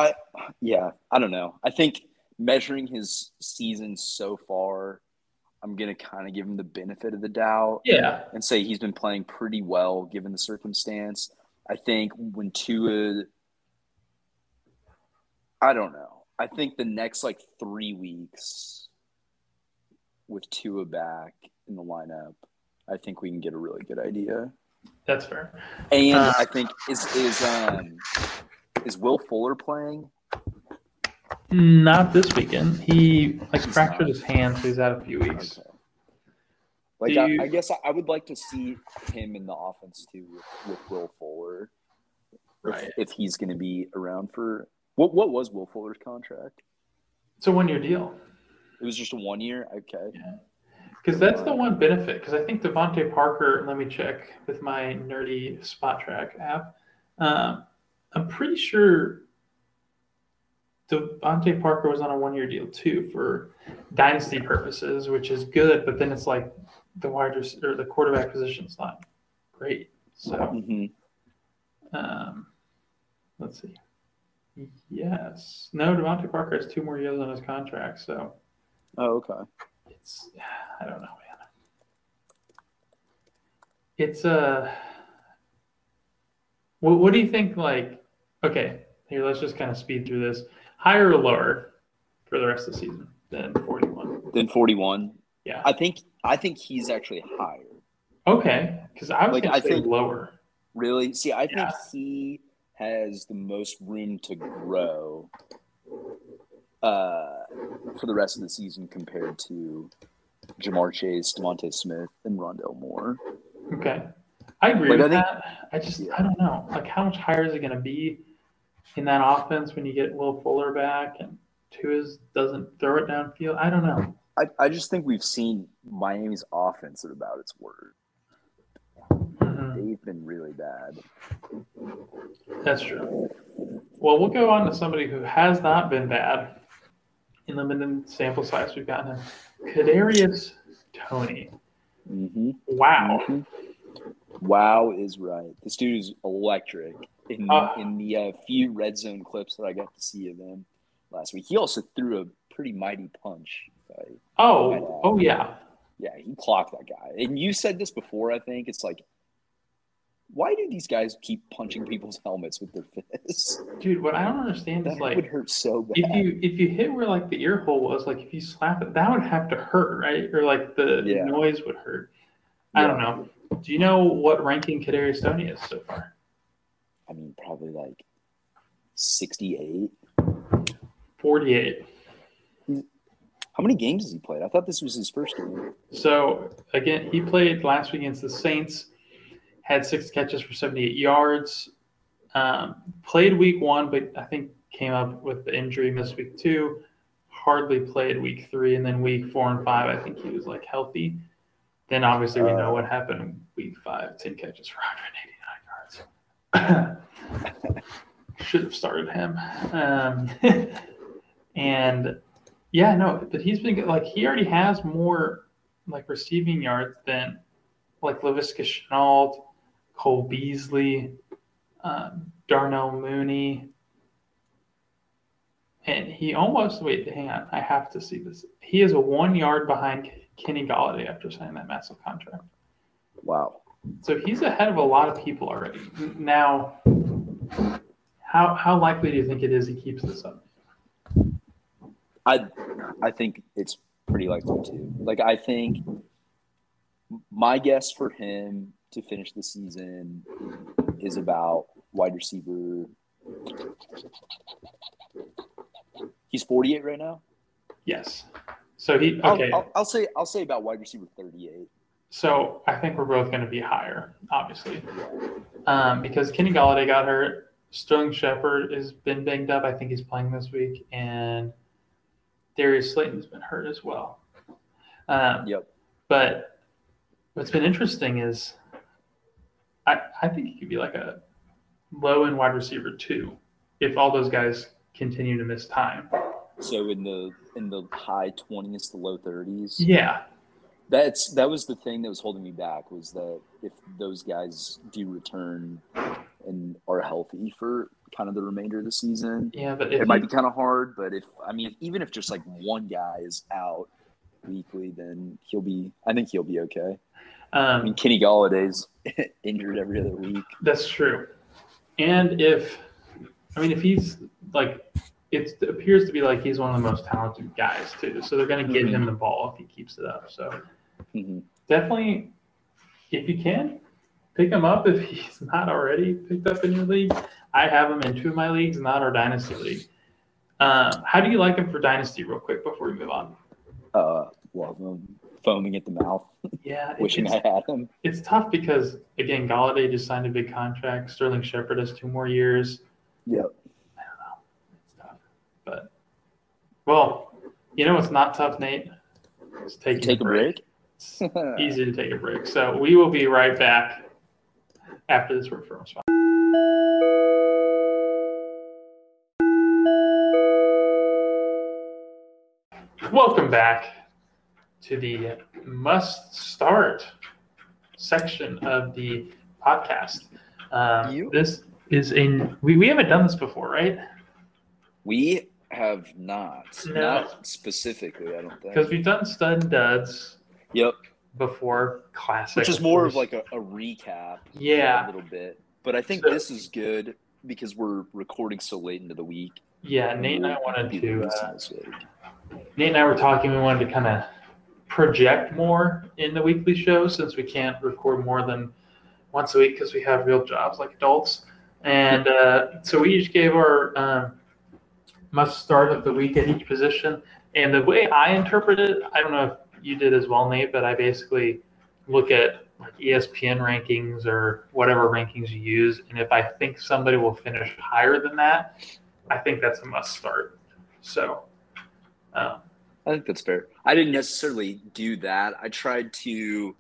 [SPEAKER 2] I yeah, I don't know. I think measuring his season so far, I'm gonna kind of give him the benefit of the doubt
[SPEAKER 1] Yeah,
[SPEAKER 2] and say he's been playing pretty well given the circumstance. I think when Tua, I don't know. I think the next like three weeks with Tua back in the lineup, I think we can get a really good idea.
[SPEAKER 1] that's fair.
[SPEAKER 2] And
[SPEAKER 1] Uh,
[SPEAKER 2] I think is is um is Will Fuller playing?
[SPEAKER 1] Not this weekend. He like
[SPEAKER 2] He's
[SPEAKER 1] fractured
[SPEAKER 2] not.
[SPEAKER 1] his hand, so he's out a few weeks.
[SPEAKER 2] Okay. Like I,
[SPEAKER 1] you-
[SPEAKER 2] I guess I, I would like to see him in the offense too with, with Will Fuller, if,
[SPEAKER 1] Right.
[SPEAKER 2] if he's going to be around for what? What was Will Fuller's contract?
[SPEAKER 1] It's a one-year deal
[SPEAKER 2] It was just a one year. Okay. Yeah.
[SPEAKER 1] because that's the one benefit. Because I think DeVante Parker. Let me check with my nerdy Spotrac app. Um, I'm pretty sure DeVante Parker was on a one-year deal too for dynasty purposes, which is good. But then it's like the wide or the quarterback position's not great. So.
[SPEAKER 2] mm-hmm.
[SPEAKER 1] Um, let's see. Yes. No, DeVante Parker has two more years on his contract, so
[SPEAKER 2] Oh, okay.
[SPEAKER 1] it's I don't know, man. It's uh what what do you think like okay, here let's just kind of speed through this. Higher or lower for the rest of the season than 41?
[SPEAKER 2] Then forty one.
[SPEAKER 1] Yeah.
[SPEAKER 2] I think I think he's actually higher.
[SPEAKER 1] Okay, because I was
[SPEAKER 2] Like, I
[SPEAKER 1] say
[SPEAKER 2] think-
[SPEAKER 1] lower.
[SPEAKER 2] Really? See, I think
[SPEAKER 1] Yeah.
[SPEAKER 2] he has the most room to grow uh, for the rest of the season compared to Ja'Marr Chase, DeVonta Smith, and Rondale Moore.
[SPEAKER 1] Okay. I agree
[SPEAKER 2] Like, I
[SPEAKER 1] with
[SPEAKER 2] think-
[SPEAKER 1] that. I just
[SPEAKER 2] Yeah.
[SPEAKER 1] I don't know. Like how much higher is it gonna be in that offense when you get Will Fuller back and Tua's doesn't throw it downfield? I don't know.
[SPEAKER 2] I, I just think we've seen Miami's offense at about its word.
[SPEAKER 1] Mhm.
[SPEAKER 2] They've been really bad.
[SPEAKER 1] That's true. Well, we'll go on to somebody who has not been bad in the limited sample size we've gotten him. Kadarius Toney.
[SPEAKER 2] hmm
[SPEAKER 1] Wow.
[SPEAKER 2] Wow is right. This dude is electric. In
[SPEAKER 1] Uh,
[SPEAKER 2] in the uh, few red zone clips that I got to see of him last week, he also threw a pretty mighty punch.
[SPEAKER 1] Oh, oh yeah.
[SPEAKER 2] yeah, he clocked that guy. And you said this before. I think it's like why do these guys keep punching people's helmets with their fists?
[SPEAKER 1] Dude, what I don't understand
[SPEAKER 2] That
[SPEAKER 1] is like
[SPEAKER 2] would hurt so bad.
[SPEAKER 1] if you if you hit where like the ear hole was, like if you slap it, that would have to hurt, right? Or like the
[SPEAKER 2] Yeah.
[SPEAKER 1] noise would hurt. I don't know. Do you know what ranking Kadarius Toney is so far?
[SPEAKER 2] I mean, probably like sixty-eight.
[SPEAKER 1] Forty-eight.
[SPEAKER 2] How many games has he played? I thought this was his first game.
[SPEAKER 1] So again, he played last week against the Saints, had six catches for 78 yards. Um, played week one, but I think came up with the injury, missed week two. Hardly played week three, and then week four and five, I think he was like healthy. Then obviously we know what happened in week five 10 catches for 189 yards. Should have started him. Um, and yeah, no, but he's been good. like he already has more like receiving yards than like Laviska Shenault, Cole Beasley, um, Darnell Mooney. And he almost wait, hang on, I have to see this. He is a one yard behind Kenny Golladay after signing that massive contract.
[SPEAKER 2] Wow.
[SPEAKER 1] So he's ahead of a lot of people already. Now, how how likely do you think it is he keeps this up?
[SPEAKER 2] I I think it's pretty likely too. Like I think my guess for him to finish the season is about wide receiver. He's 48 right now.
[SPEAKER 1] Yes. So he
[SPEAKER 2] I'll-
[SPEAKER 1] okay.
[SPEAKER 2] I'll, I'll say I'll say about wide receiver 38.
[SPEAKER 1] So I think we're both going to be higher, obviously, um, because Kenny Golladay got hurt. Sterling Shepard has been banged up. I think he's playing this week, and Darius Slayton's been hurt as well. Um,
[SPEAKER 2] Yep.
[SPEAKER 1] But what's been interesting is I, I think he could be like a low end wide receiver too, if all those guys continue to miss time.
[SPEAKER 2] So in the in the high 20s to low 30s.
[SPEAKER 1] Yeah,
[SPEAKER 2] That's that was the thing that was holding me back was that if those guys do return and are healthy for kind of the remainder of the season,
[SPEAKER 1] yeah, but
[SPEAKER 2] it might be kind of hard. But if I mean, even if just like one guy is out weekly, then he'll be. I think he'll be okay. I mean,
[SPEAKER 1] um,
[SPEAKER 2] Kenny Golladay's injured every other week.
[SPEAKER 1] that's true. And if I mean, if he's like, it appears to be like he's one of the most talented guys too. So they're going to get
[SPEAKER 2] Mhm.
[SPEAKER 1] him the ball if he keeps it up. So
[SPEAKER 2] Mhm.
[SPEAKER 1] definitely, if you can, pick him up if he's not already picked up in your league. I have him in two of my leagues, not our dynasty league. Um, how do you like him for dynasty, real quick, before we move on?
[SPEAKER 2] Uh, love him, foaming at the mouth,
[SPEAKER 1] Yeah,
[SPEAKER 2] wishing
[SPEAKER 1] it's,
[SPEAKER 2] I had him.
[SPEAKER 1] it's tough because again, Golladay just signed a big contract. Sterling Shepard has two more years.
[SPEAKER 2] Yep.
[SPEAKER 1] I don't know. It's tough, but well, you know what's not tough, Nate? It's taking
[SPEAKER 2] Take a break.
[SPEAKER 1] It's easy to take a break. So we will be right back after this referral spot. Welcome back to the must start section of the podcast. Um,
[SPEAKER 2] You-
[SPEAKER 1] This is in we, we haven't done this before, right?
[SPEAKER 2] We have not,
[SPEAKER 1] No.
[SPEAKER 2] not specifically. I don't think.
[SPEAKER 1] Because we've done stud and duds
[SPEAKER 2] Yep.
[SPEAKER 1] before classic,
[SPEAKER 2] Which is more of like a, a recap.
[SPEAKER 1] Yeah.
[SPEAKER 2] A little bit. But I think
[SPEAKER 1] So-
[SPEAKER 2] this is good because we're recording so late into the week.
[SPEAKER 1] yeah. Nate and I wanted to. Uh. Nate and I were talking. We wanted to kind of project more in the weekly show since we can't record more than once a week because we have real jobs like adults. And uh, so we each gave our um, must start of the week at each position. And the way I interpret it, I don't know if you did as well, Nate, but I basically look at like ESPN rankings or whatever rankings you use. And if I think somebody will finish higher than that, I think that's a must start. So, um,
[SPEAKER 2] I think that's fair. I didn't necessarily do that. I tried to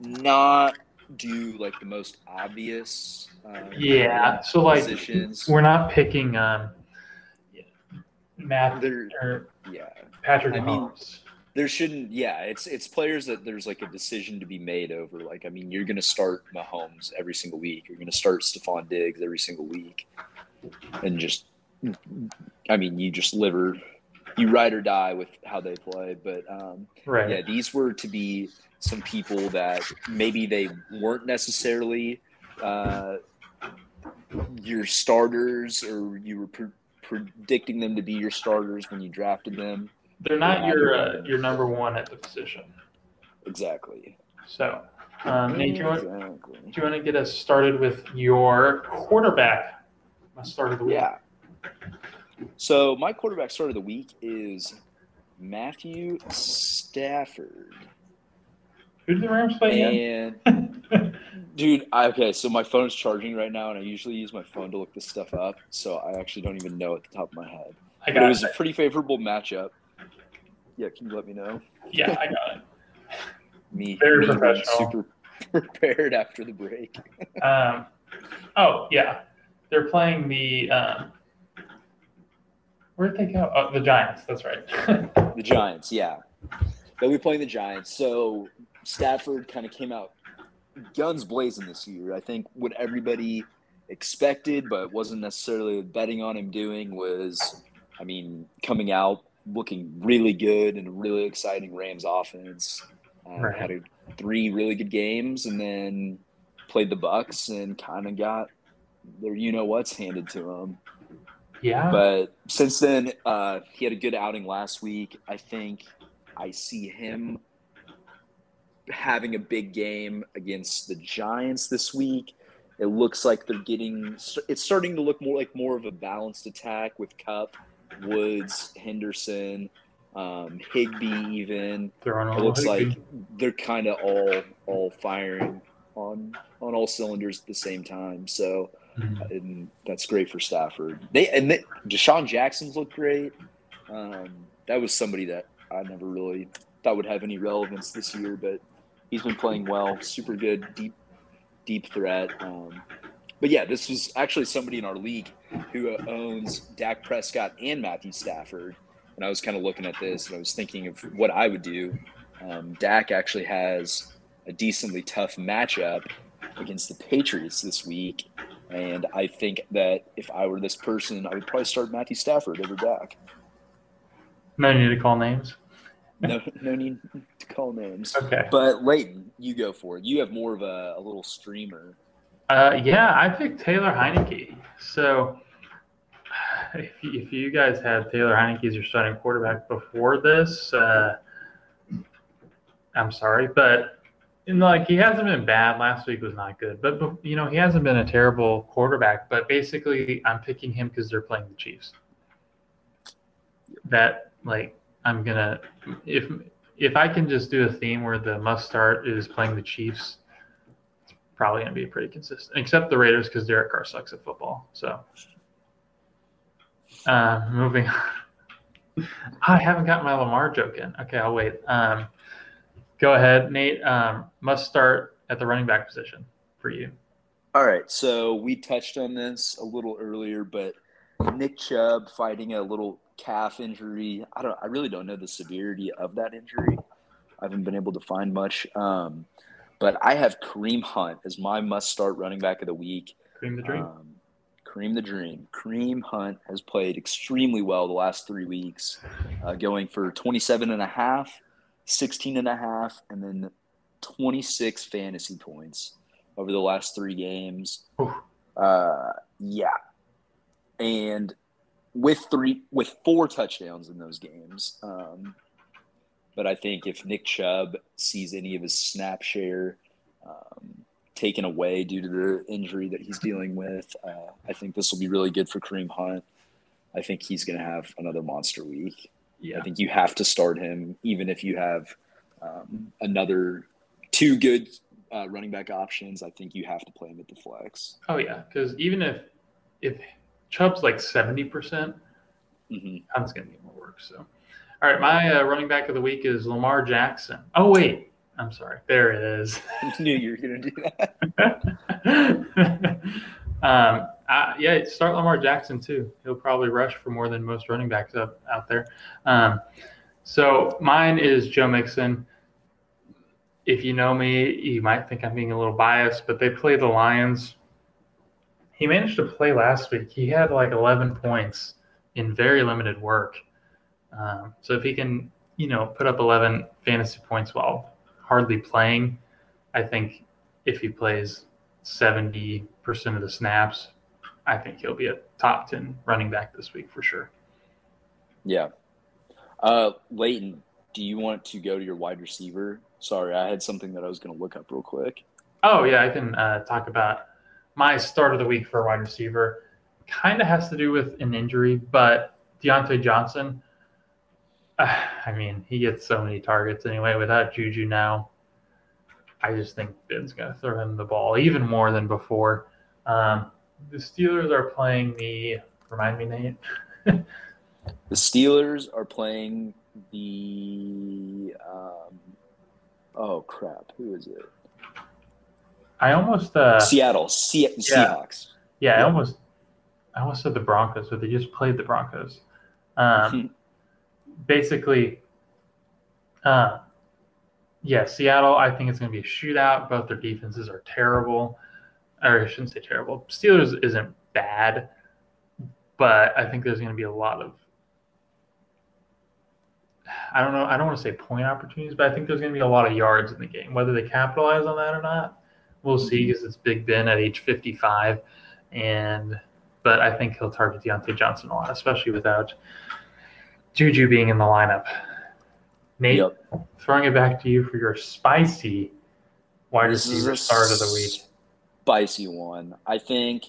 [SPEAKER 2] not do like the most obvious. Um,
[SPEAKER 1] Yeah, so, like,
[SPEAKER 2] positions.
[SPEAKER 1] we're not picking um, Matt
[SPEAKER 2] There,
[SPEAKER 1] or
[SPEAKER 2] yeah,
[SPEAKER 1] Patrick
[SPEAKER 2] I mean,
[SPEAKER 1] Mahomes.
[SPEAKER 2] There shouldn't. Yeah, it's it's players that there's like a decision to be made over. Like, I mean, you're going to start Mahomes every single week. You're going to start Stefon Diggs every single week, and just, I mean, you just live or you ride or die with how they play. But um,
[SPEAKER 1] right.
[SPEAKER 2] yeah, these were to be some people that maybe they weren't necessarily uh, your starters, or you were pre- predicting them to be your starters when you drafted them.
[SPEAKER 1] They're not your uh, your number one at the position.
[SPEAKER 2] Exactly.
[SPEAKER 1] So, um, Nate, do you, want,
[SPEAKER 2] Exactly.
[SPEAKER 1] do you want to get us started with your quarterback? My start of the week.
[SPEAKER 2] Yeah. So my quarterback start of the week is Matthew Stafford.
[SPEAKER 1] Who did the Rams play?
[SPEAKER 2] And dude, I, okay, so my phone's charging right now, and I usually use my phone to look this stuff up. So I actually don't even know at the top of my head.
[SPEAKER 1] I
[SPEAKER 2] But it
[SPEAKER 1] got
[SPEAKER 2] was
[SPEAKER 1] it.
[SPEAKER 2] a pretty favorable matchup. Yeah, can you let me know?
[SPEAKER 1] Yeah, I got it.
[SPEAKER 2] Me,
[SPEAKER 1] Very
[SPEAKER 2] me
[SPEAKER 1] professional.
[SPEAKER 2] super prepared after the break.
[SPEAKER 1] Um, oh yeah, they're playing the. Um, where'd they go? Oh, the Giants. That's right.
[SPEAKER 2] The Giants, yeah. They'll be playing the Giants. So Stafford kind of came out guns blazing this year. I think what everybody expected, but wasn't necessarily betting on him doing was, I mean, coming out looking really good and a really exciting Rams offense. Uh,
[SPEAKER 1] Right.
[SPEAKER 2] Had a, three really good games and then played the Bucs and kind of got their you know what's handed to them.
[SPEAKER 1] yeah.
[SPEAKER 2] But since then, uh, he had a good outing last week. I think I see him having a big game against the Giants this week. It looks like they're getting. It's starting to look more like more of a balanced attack with Kupp, Woods, Henderson, um, Higbee. Even it looks like they're kind of all all firing on on all cylinders at the same time. So
[SPEAKER 1] Mhm.
[SPEAKER 2] and that's great for Stafford. They and they, DeSean Jackson's looked great. Um, that was somebody that I never really thought would have any relevance this year, but he's been playing well. Super good, deep, deep threat. Um, but yeah, this was actually somebody in our league who uh, owns Dak Prescott and Matthew Stafford. And I was kind of looking at this and I was thinking of what I would do. Um, Dak actually has a decently tough matchup against the Patriots this week. And I think that if I were this person, I would probably start Matthew Stafford over Dak.
[SPEAKER 1] No need to call names.
[SPEAKER 2] No, no need to call names.
[SPEAKER 1] Okay.
[SPEAKER 2] But Leighton, you go for it. You have more of a, a little streamer.
[SPEAKER 1] Uh, yeah, I picked Taylor Heinicke. So if you, if you guys had Taylor Heinicke as your starting quarterback before this, uh, I'm sorry, but know, like he hasn't been bad. Last week was not good, but, but you know he hasn't been a terrible quarterback. But basically, I'm picking him because they're playing the Chiefs. That like I'm gonna if if I can just do a theme where the must start is playing the Chiefs, it's probably to be pretty consistent, except the Raiders because Derek Carr sucks at football. So, uh, moving on. I haven't got my Lamar joke in. Okay, I'll wait. Um, go ahead, Nate. Um, must start at the running back position for you.
[SPEAKER 2] All right, so we touched on this a little earlier, but Nick Chubb fighting a little calf injury. I don't. I really don't know the severity of that injury. I haven't been able to find much. Um, but I have Kareem Hunt as my must-start running back of the week.
[SPEAKER 1] Cream the dream.
[SPEAKER 2] Um, Kareem the Dream. Kareem Hunt has played extremely well the last three weeks, uh, going for 27 and a half, 16 and a half, and then 26 fantasy points over the last three games. Uh, yeah. And with three, with four touchdowns in those games. Um, but I think if Nick Chubb sees any of his snap share um, taken away due to the injury that he's dealing with, uh, I think this will be really good for Kareem Hunt. I think he's going to have another monster week.
[SPEAKER 1] yeah.
[SPEAKER 2] I think you have to start him, even if you have um, another two good uh, running back options. I think you have to play him at the flex.
[SPEAKER 1] Oh yeah, because even if if Chubb's like seventy percent,
[SPEAKER 2] hmm
[SPEAKER 1] Hunt's going to get more work. So, all right, my uh, running back of the week is Lamar Jackson. Oh wait, I'm sorry. There it is.
[SPEAKER 2] I knew you were going to do that.
[SPEAKER 1] um, I, yeah, start Lamar Jackson too. He'll probably rush for more than most running backs up out there. Um, so mine is Joe Mixon. If you know me, you might think I'm being a little biased, but they play the Lions. He managed to play last week. He had like 11 points in very limited work. Um, so if he can, you know, put up 11 fantasy points while hardly playing, I think if he plays 70% of the snaps, I think he'll be a top 10 running back this week for sure.
[SPEAKER 2] Yeah. Uh, Leighton, do you want to go to your wide receiver? Sorry, I had something that I was going to look up real quick.
[SPEAKER 1] Oh, yeah, I can uh, talk about my start of the week for a wide receiver. Kind of has to do with an injury, but Diontae Johnson, I mean, he gets so many targets anyway. Without Juju now, I just think Ben's going to throw him the ball even more than before. Um, the Steelers are playing the, remind me, Nate.
[SPEAKER 2] the Steelers are playing the, um, oh crap, who is it?
[SPEAKER 1] I almost uh,
[SPEAKER 2] Seattle Se- Seahawks.
[SPEAKER 1] Yeah, yeah, I almost I almost said the Broncos, but they just played the Broncos. Um, basically, uh, yeah, Seattle. I think it's going to be a shootout. Both their defenses are terrible, or I shouldn't say terrible. Steelers isn't bad, but I think there's going to be a lot of I don't know. I don't want to say point opportunities, but I think there's going to be a lot of yards in the game. Whether they capitalize on that or not, we'll see because it's Big Ben at age 55, and but I think he'll target Diontae Johnson a lot, especially without Juju being in the lineup. Nate, yep. throwing it back to you for your spicy wide this receiver start of the week.
[SPEAKER 2] Spicy one. I think.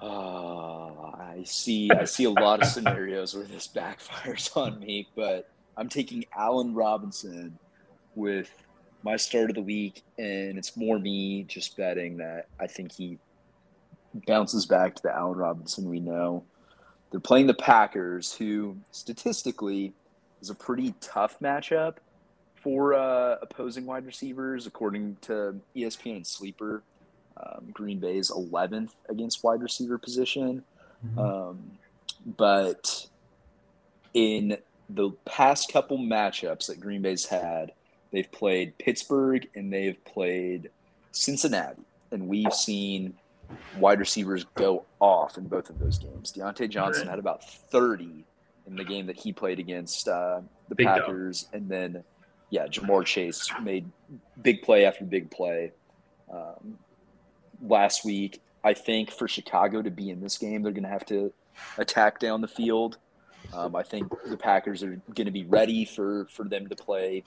[SPEAKER 2] Uh, I see. I see a lot of scenarios where this backfires on me, but I'm taking Allen Robinson with my start of the week, and it's more me just betting that I think he bounces back to the Allen Robinson we know. They're playing the Packers, who statistically is a pretty tough matchup for uh, opposing wide receivers, according to ESPN and Sleeper. Um, Green Bay's 11th against wide receiver position. Mm-hmm. Um, but in the past couple matchups that Green Bay's had, they've played Pittsburgh and they've played Cincinnati. And we've seen wide receivers go off in both of those games. Diontae Johnson had about 30 in the game that he played against uh, the big Packers. Dog. And then, yeah, Ja'Marr Chase made big play after big play um, last week. I think for Chicago to be in this game, they're going to have to attack down the field. Um, I think the Packers are going to be ready for, for them to play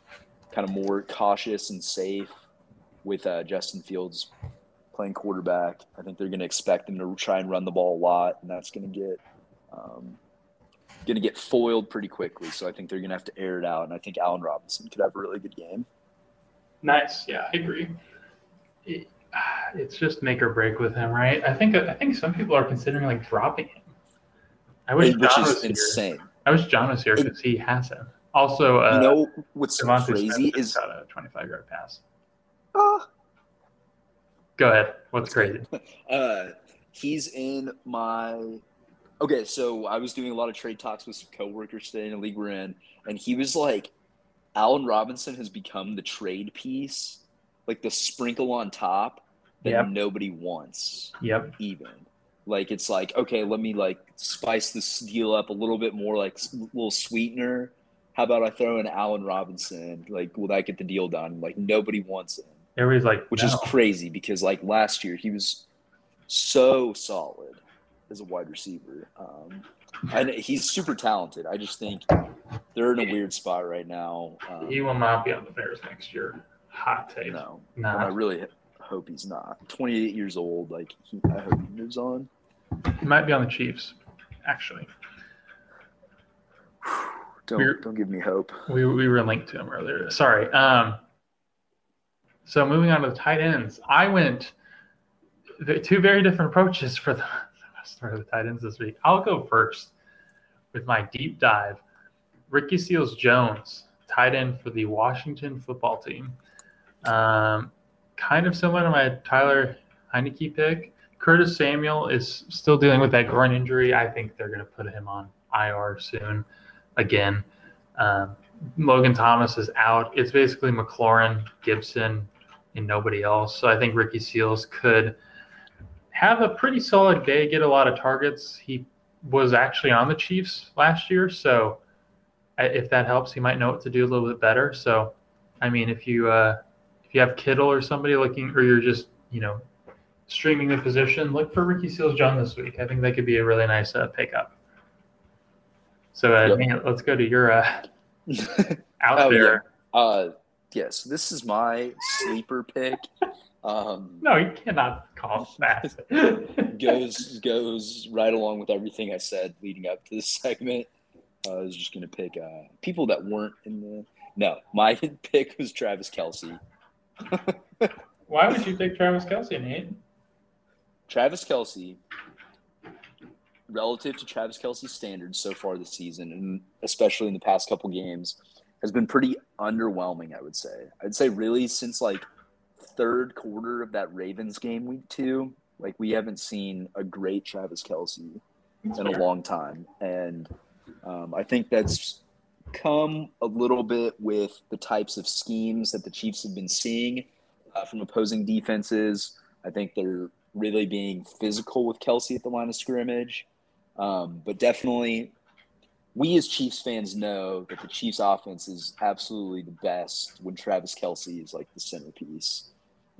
[SPEAKER 2] kind of more cautious and safe with uh, Justin Fields playing quarterback. I think they're going to expect them to try and run the ball a lot, and that's going to get um, going to get foiled pretty quickly. So I think they're going to have to air it out, and I think Allen Robinson could have a really good game.
[SPEAKER 1] Nice, yeah, I agree. It, it's just make or break with him, right? I think I think some people are considering like dropping him. I wish
[SPEAKER 2] Which John was insane.
[SPEAKER 1] Here. I wish John was here because he has him. Also, uh,
[SPEAKER 2] you know what's DeVonta crazy
[SPEAKER 1] Smith is a 25 yard pass. Uh, Go ahead. What's crazy?
[SPEAKER 2] uh, he's in my. Okay, so I was doing a lot of trade talks with some coworkers today in the league we're in, and he was like, Allen Robinson has become the trade piece, like the sprinkle on top that yep. nobody wants.
[SPEAKER 1] Yep.
[SPEAKER 2] Even like it's like okay, let me like spice this deal up a little bit more, like a little sweetener. How about I throw in Allen Robinson? Like, will that get the deal done? Like nobody wants it.
[SPEAKER 1] Everybody's like,
[SPEAKER 2] which no. is crazy because like last year he was so solid as a wide receiver. Um, and he's super talented. I just think they're in a weird spot right now.
[SPEAKER 1] Um, he will not be on the Bears next year. Hot take.
[SPEAKER 2] No, nah. I really hope he's not. 28 years old. Like he, I hope he moves on.
[SPEAKER 1] He might be on the Chiefs, actually.
[SPEAKER 2] don't we don't give me hope.
[SPEAKER 1] We we were linked to him earlier. Sorry. Um. So moving on to the tight ends, I went two very different approaches for the start of the tight ends this week. I'll go first with my deep dive. Ricky Seals Jones, tight end for the Washington football team. Um, kind of similar to my Tyler Heinicke pick. Curtis Samuel is still dealing with that groin injury. I think they're going to put him on IR soon again. Um, Logan Thomas is out. It's basically McLaurin, Gibson, and nobody else. So I think Ricky Seals could have a pretty solid day, get a lot of targets. He was actually on the Chiefs last year, so if that helps, he might know what to do a little bit better. So, I mean, if you uh, if you have Kittle or somebody looking, or you're just you know streaming the position, look for Ricky Seals Jones this week. I think that could be a really nice uh, pickup. So uh,
[SPEAKER 2] Yep.
[SPEAKER 1] man, let's go to your uh, out
[SPEAKER 2] Oh,
[SPEAKER 1] there.
[SPEAKER 2] uh, yes, this is my sleeper pick. Um,
[SPEAKER 1] No, you cannot call that.
[SPEAKER 2] goes goes right along with everything I said leading up to this segment. Uh, I was just gonna pick uh, people that weren't in the. No, my pick was Travis Kelce.
[SPEAKER 1] Why would you pick Travis Kelce, Nate?
[SPEAKER 2] Travis Kelce, relative to Travis Kelce's standards so far this season, and especially in the past couple games, has been pretty underwhelming. I would say. I'd say really since like third quarter of that Ravens game week two, like we haven't seen a great Travis Kelce in a long time, and um, I think that's come a little bit with the types of schemes that the Chiefs have been seeing uh, from opposing defenses. I think they're really being physical with Kelce at the line of scrimmage, um, but definitely. We as Chiefs fans know that the Chiefs offense is absolutely the best when Travis Kelce is like the centerpiece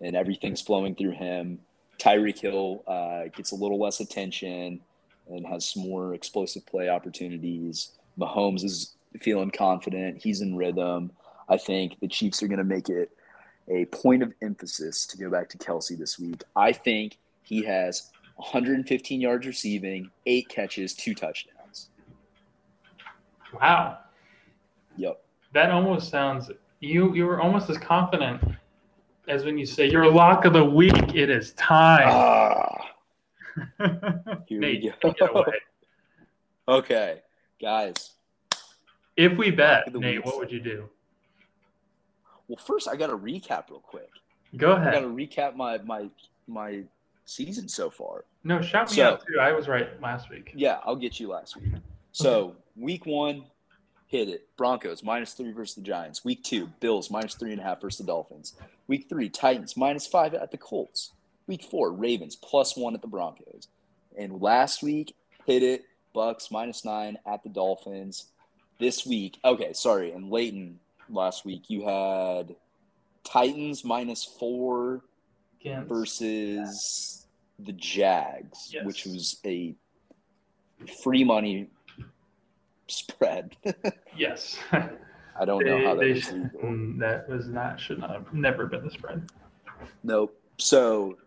[SPEAKER 2] and everything's flowing through him. Tyreek Hill uh, gets a little less attention and has some more explosive play opportunities. Mahomes is feeling confident. He's in rhythm. I think the Chiefs are going to make it a point of emphasis to go back to Kelce this week. I think he has 115 yards receiving, eight catches, two touchdowns.
[SPEAKER 1] Wow,
[SPEAKER 2] Yep.
[SPEAKER 1] that almost sounds you. You were almost as confident as when you say your lock of the week. It is time.
[SPEAKER 2] Ah, here
[SPEAKER 1] Nate,
[SPEAKER 2] we go.
[SPEAKER 1] it away.
[SPEAKER 2] okay, guys.
[SPEAKER 1] If we bet, Nate,
[SPEAKER 2] week.
[SPEAKER 1] what would you do?
[SPEAKER 2] Well, first I got to recap real quick.
[SPEAKER 1] Go ahead.
[SPEAKER 2] I got to recap my my my season so far.
[SPEAKER 1] No, shout me
[SPEAKER 2] So-
[SPEAKER 1] out too. I was right last week.
[SPEAKER 2] Yeah, I'll get you last week. So week one, hit it. Broncos minus three versus the Giants. Week two, Bills minus three and a half versus the Dolphins. Week three, Titans minus five at the Colts. Week four, Ravens plus one at the Broncos. And last week, hit it. Bucs minus nine at the Dolphins. This week, okay, sorry. And Leighton, last week you had Titans minus four
[SPEAKER 1] Against-
[SPEAKER 2] versus the Jags,
[SPEAKER 1] Yes.
[SPEAKER 2] which was a free money spread.
[SPEAKER 1] Yes.
[SPEAKER 2] I don't know how that
[SPEAKER 1] They-
[SPEAKER 2] was legal.
[SPEAKER 1] Mm, that was not should not have never been the spread.
[SPEAKER 2] Nope. So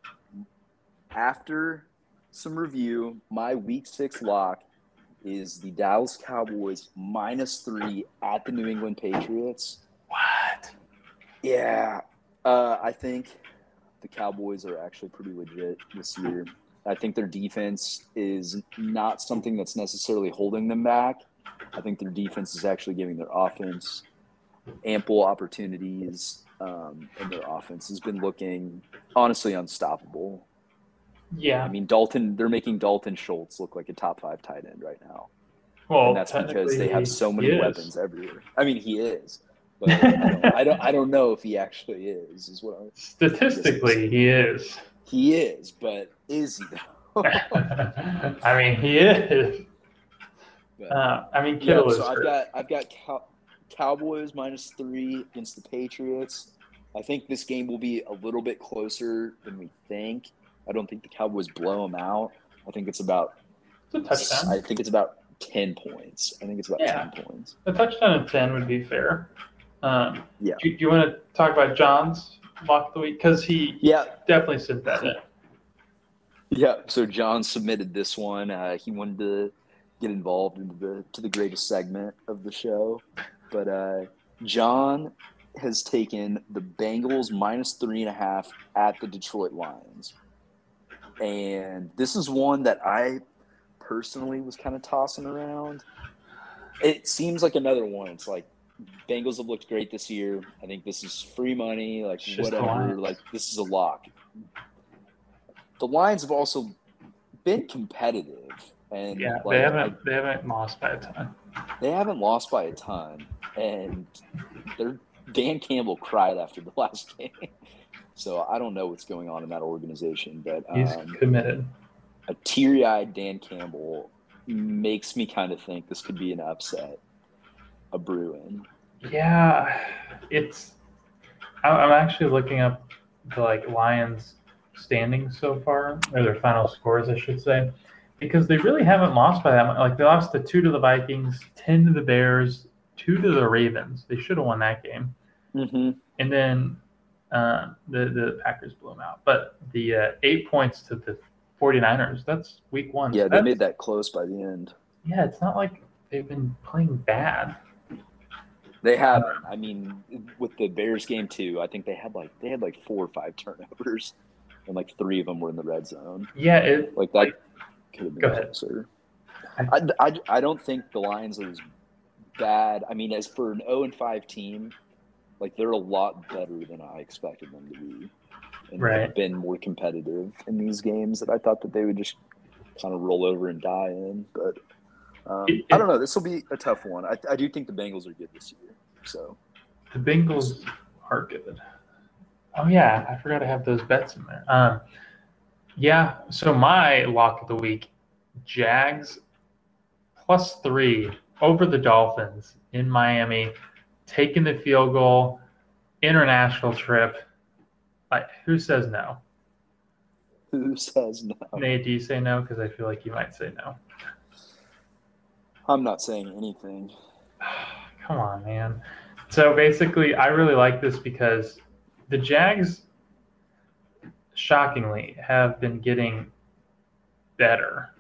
[SPEAKER 2] after some review, my week six lock is the Dallas Cowboys minus three at the New England Patriots.
[SPEAKER 1] What?
[SPEAKER 2] Yeah, uh, I think the Cowboys are actually pretty legit this year. I think their defense is not something that's necessarily holding them back. I think their defense is actually giving their offense ample opportunities, um, and their offense has been looking honestly unstoppable.
[SPEAKER 1] Yeah.
[SPEAKER 2] I mean, Dalton, they're making Dalton Schultz look like a top five tight end right now
[SPEAKER 1] well,
[SPEAKER 2] and that's because they have so many weapons everywhere. I mean, he is, but I don't, I don't. I don't know if he actually is. Is what I'm,
[SPEAKER 1] Statistically, he is.
[SPEAKER 2] he is, but is he though?
[SPEAKER 1] I mean, he is.
[SPEAKER 2] But,
[SPEAKER 1] Uh, I mean,
[SPEAKER 2] yeah,
[SPEAKER 1] Kittle is.
[SPEAKER 2] so I've
[SPEAKER 1] hurt.
[SPEAKER 2] got I've got Cow- Cowboys minus three against the Patriots. I think this game will be a little bit closer than we think. I don't think the Cowboys blow them out. I think it's about
[SPEAKER 1] It's a touchdown.
[SPEAKER 2] I think it's about ten points. I think it's about
[SPEAKER 1] Yeah.
[SPEAKER 2] ten points.
[SPEAKER 1] A touchdown of 10 would be fair. Um,
[SPEAKER 2] Yeah.
[SPEAKER 1] Do, do you want to talk about John's lock the week? Because he
[SPEAKER 2] Yeah,
[SPEAKER 1] definitely sent that in.
[SPEAKER 2] Yeah, so John submitted this one. Uh, he wanted to get involved into the to the greatest segment of the show, but uh, John has taken the Bengals minus three and a half at the Detroit Lions, and this is one that I personally was kind of tossing around. It seems like another one. It's like Bengals have looked great this year. I think this is free money, like
[SPEAKER 1] just
[SPEAKER 2] whatever. Like this is a lock the Lions have also been competitive, and
[SPEAKER 1] Yeah,
[SPEAKER 2] like,
[SPEAKER 1] they haven't they haven't lost by a ton.
[SPEAKER 2] they haven't lost by a ton, and their Dan Campbell cried after the last game. So I don't know what's going on in that organization, but
[SPEAKER 1] He's
[SPEAKER 2] um,
[SPEAKER 1] committed.
[SPEAKER 2] a teary-eyed Dan Campbell makes me kind of think this could be an upset, a Bruin.
[SPEAKER 1] Yeah, it's I'm actually looking up the like Lions standings so far, or their final scores, I should say, because they really haven't lost by that much. Like they lost the two to the Vikings, ten to the Bears, two to the Ravens. They should have won that game,
[SPEAKER 2] Mm-hmm.
[SPEAKER 1] and then uh, the the Packers blew them out. But the uh, eight points to the 49ers, that's week one.
[SPEAKER 2] Yeah, they made that close by the end.
[SPEAKER 1] Yeah, it's not like they've been playing bad.
[SPEAKER 2] They have. I mean, with the Bears game too, I think they had like they had like four or five turnovers, and like three of them were in the red zone.
[SPEAKER 1] Yeah, it
[SPEAKER 2] Like that could have been
[SPEAKER 1] Go ahead.
[SPEAKER 2] closer. I, I, I don't think the Lions are as bad. I mean, as for an 0 and 5 team, like they're a lot better than I expected them to be, and
[SPEAKER 1] Right.
[SPEAKER 2] have been more competitive in these games that I thought that they would just kind of roll over and die in. But um, I don't know. This will be a tough one. I, I do think the Bengals are good this year. So
[SPEAKER 1] The Bengals are good. Oh yeah, I forgot to have those bets in there. Um, yeah. So my lock of the week: Jags plus three over the Dolphins in Miami, taking the field goal, international trip. Like, who says no?
[SPEAKER 2] who says no?
[SPEAKER 1] Nate, do you say no? Because I feel like you might say no.
[SPEAKER 2] I'm not saying anything.
[SPEAKER 1] Come on, man. So basically, I really like this because the Jags, shockingly, have been getting better.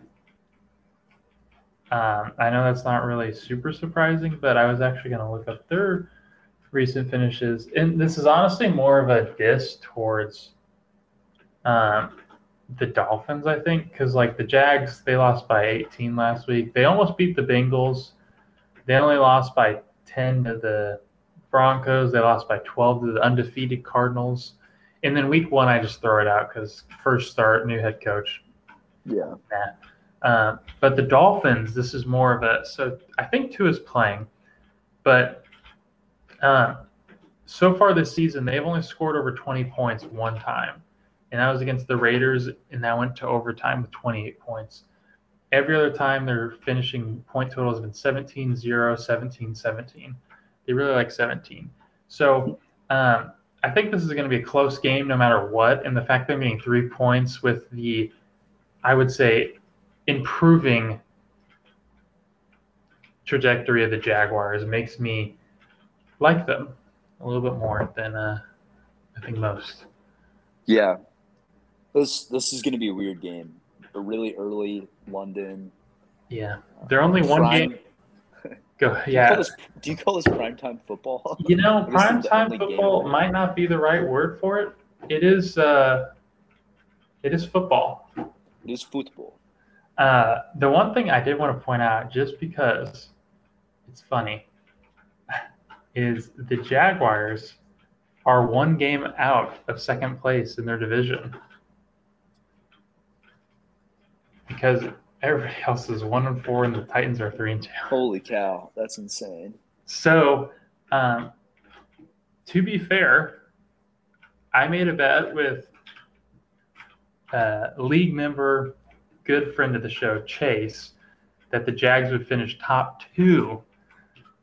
[SPEAKER 1] Um, I know that's not really super surprising, but I was actually going to look up their recent finishes. And this is honestly more of a diss towards um, the Dolphins, I think, because like the Jags, they lost by 18 last week. They almost beat the Bengals. They only lost by 10 to the Broncos. They lost by 12 to the undefeated Cardinals. And then week one, I just throw it out because first start, new head coach.
[SPEAKER 2] Yeah.
[SPEAKER 1] Um, but the Dolphins, this is more of a so I think Tua is playing, but um, so far this season they've only scored over 20 points one time, and that was against the Raiders, and that went to overtime with 28 points. Every other time their finishing point totals have been 17 0, 17 17. They really like 17. So um, I think this is going to be a close game no matter what. And the fact they're getting three points with the, I would say, improving trajectory of the Jaguars makes me like them a little bit more than uh, I think most.
[SPEAKER 2] Yeah. This this is going to be a weird game. A really early London.
[SPEAKER 1] Yeah, they're only one
[SPEAKER 2] Prime-
[SPEAKER 1] game. Go
[SPEAKER 2] Do you,
[SPEAKER 1] yeah.
[SPEAKER 2] this, do you call this primetime football?
[SPEAKER 1] You know,
[SPEAKER 2] primetime guess
[SPEAKER 1] prime
[SPEAKER 2] it's the
[SPEAKER 1] time
[SPEAKER 2] only game.
[SPEAKER 1] football might not be the right word for it. It is. Uh, it is football.
[SPEAKER 2] It is football.
[SPEAKER 1] Uh, the one thing I did want to point out, just because it's funny, is the Jaguars are one game out of second place in their division because everybody else is one and four, and the Titans are three and two.
[SPEAKER 2] Holy cow, that's insane.
[SPEAKER 1] So, um, to be fair, I made a bet with uh, league member, good friend of the show, Chase, that the Jags would finish top two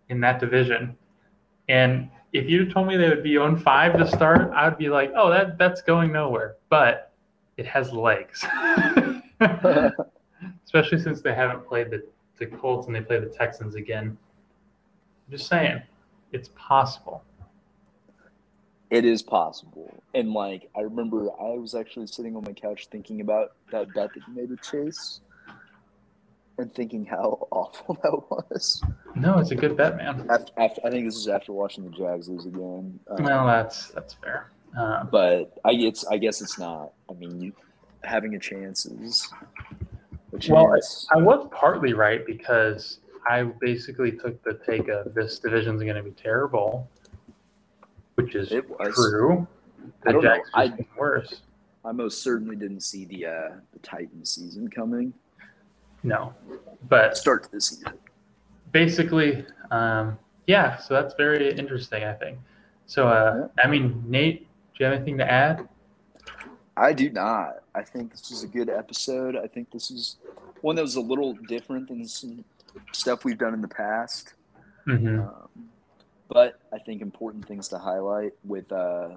[SPEAKER 1] in that division. And if you'd told me they would be on five to start, I would be like, oh, that that's going nowhere. But it has legs. Especially since they haven't played the, the Colts and they play the Texans again. I'm just saying, it's possible.
[SPEAKER 2] It is possible. And like I remember I was actually sitting on my couch thinking about that bet that you made with Chase and thinking how awful that was.
[SPEAKER 1] No, it's a good bet, man.
[SPEAKER 2] After, after I think this is after watching the Jags lose again. Um,
[SPEAKER 1] Well, that's that's fair. Um,
[SPEAKER 2] but I it's I guess it's not. I mean, you having a chance is a
[SPEAKER 1] Well,
[SPEAKER 2] chance.
[SPEAKER 1] I was partly right because I basically took the take of this division's going to be terrible, which is
[SPEAKER 2] It was.
[SPEAKER 1] true.
[SPEAKER 2] I don't know. I-
[SPEAKER 1] just getting worse.
[SPEAKER 2] I most certainly didn't see the uh, the Titan season coming.
[SPEAKER 1] No, but
[SPEAKER 2] Start to the season.
[SPEAKER 1] basically, um, yeah. So that's very interesting. I think. So, uh, I mean, Nate, do you have anything to add?
[SPEAKER 2] I do not. I think this was a good episode. I think this is one that was a little different than some stuff we've done in the past.
[SPEAKER 1] Mm-hmm.
[SPEAKER 2] Um, but I think important things to highlight with, uh,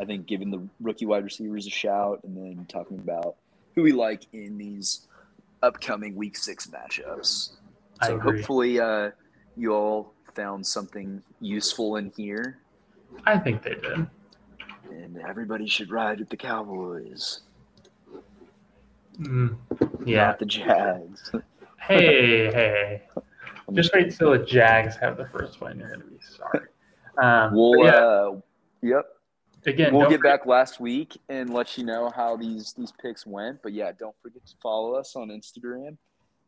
[SPEAKER 2] I think, giving the rookie wide receivers a shout and then talking about who we like in these upcoming week six matchups.
[SPEAKER 1] I
[SPEAKER 2] So hopefully, uh, you all found something useful in here,
[SPEAKER 1] I think they did.
[SPEAKER 2] and everybody should ride with the Cowboys,
[SPEAKER 1] Mm, yeah.
[SPEAKER 2] not the Jags.
[SPEAKER 1] Hey, hey. Just wait till the Jags have the first one. You're gonna be sorry. Um,
[SPEAKER 2] We'll,
[SPEAKER 1] yeah,
[SPEAKER 2] uh, yep.
[SPEAKER 1] again,
[SPEAKER 2] we'll get
[SPEAKER 1] forget-
[SPEAKER 2] back last week and let you know how these these picks went. But yeah, don't forget to follow us on Instagram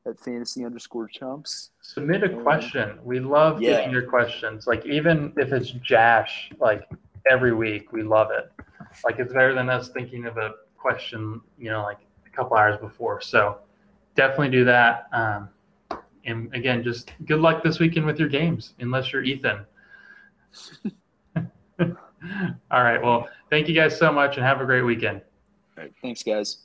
[SPEAKER 2] at fantasy underscore chumps.
[SPEAKER 1] submit a question. We love
[SPEAKER 2] Yeah.
[SPEAKER 1] getting your questions. Like even if it's Jash, like every week, we love it. Like it's better than us thinking of a question, you know, like a couple hours before. So definitely do that. Um, and again, just good luck this weekend with your games, unless you're Ethan. All right. Well, thank you guys so much and have a great weekend.
[SPEAKER 2] All right, thanks, guys.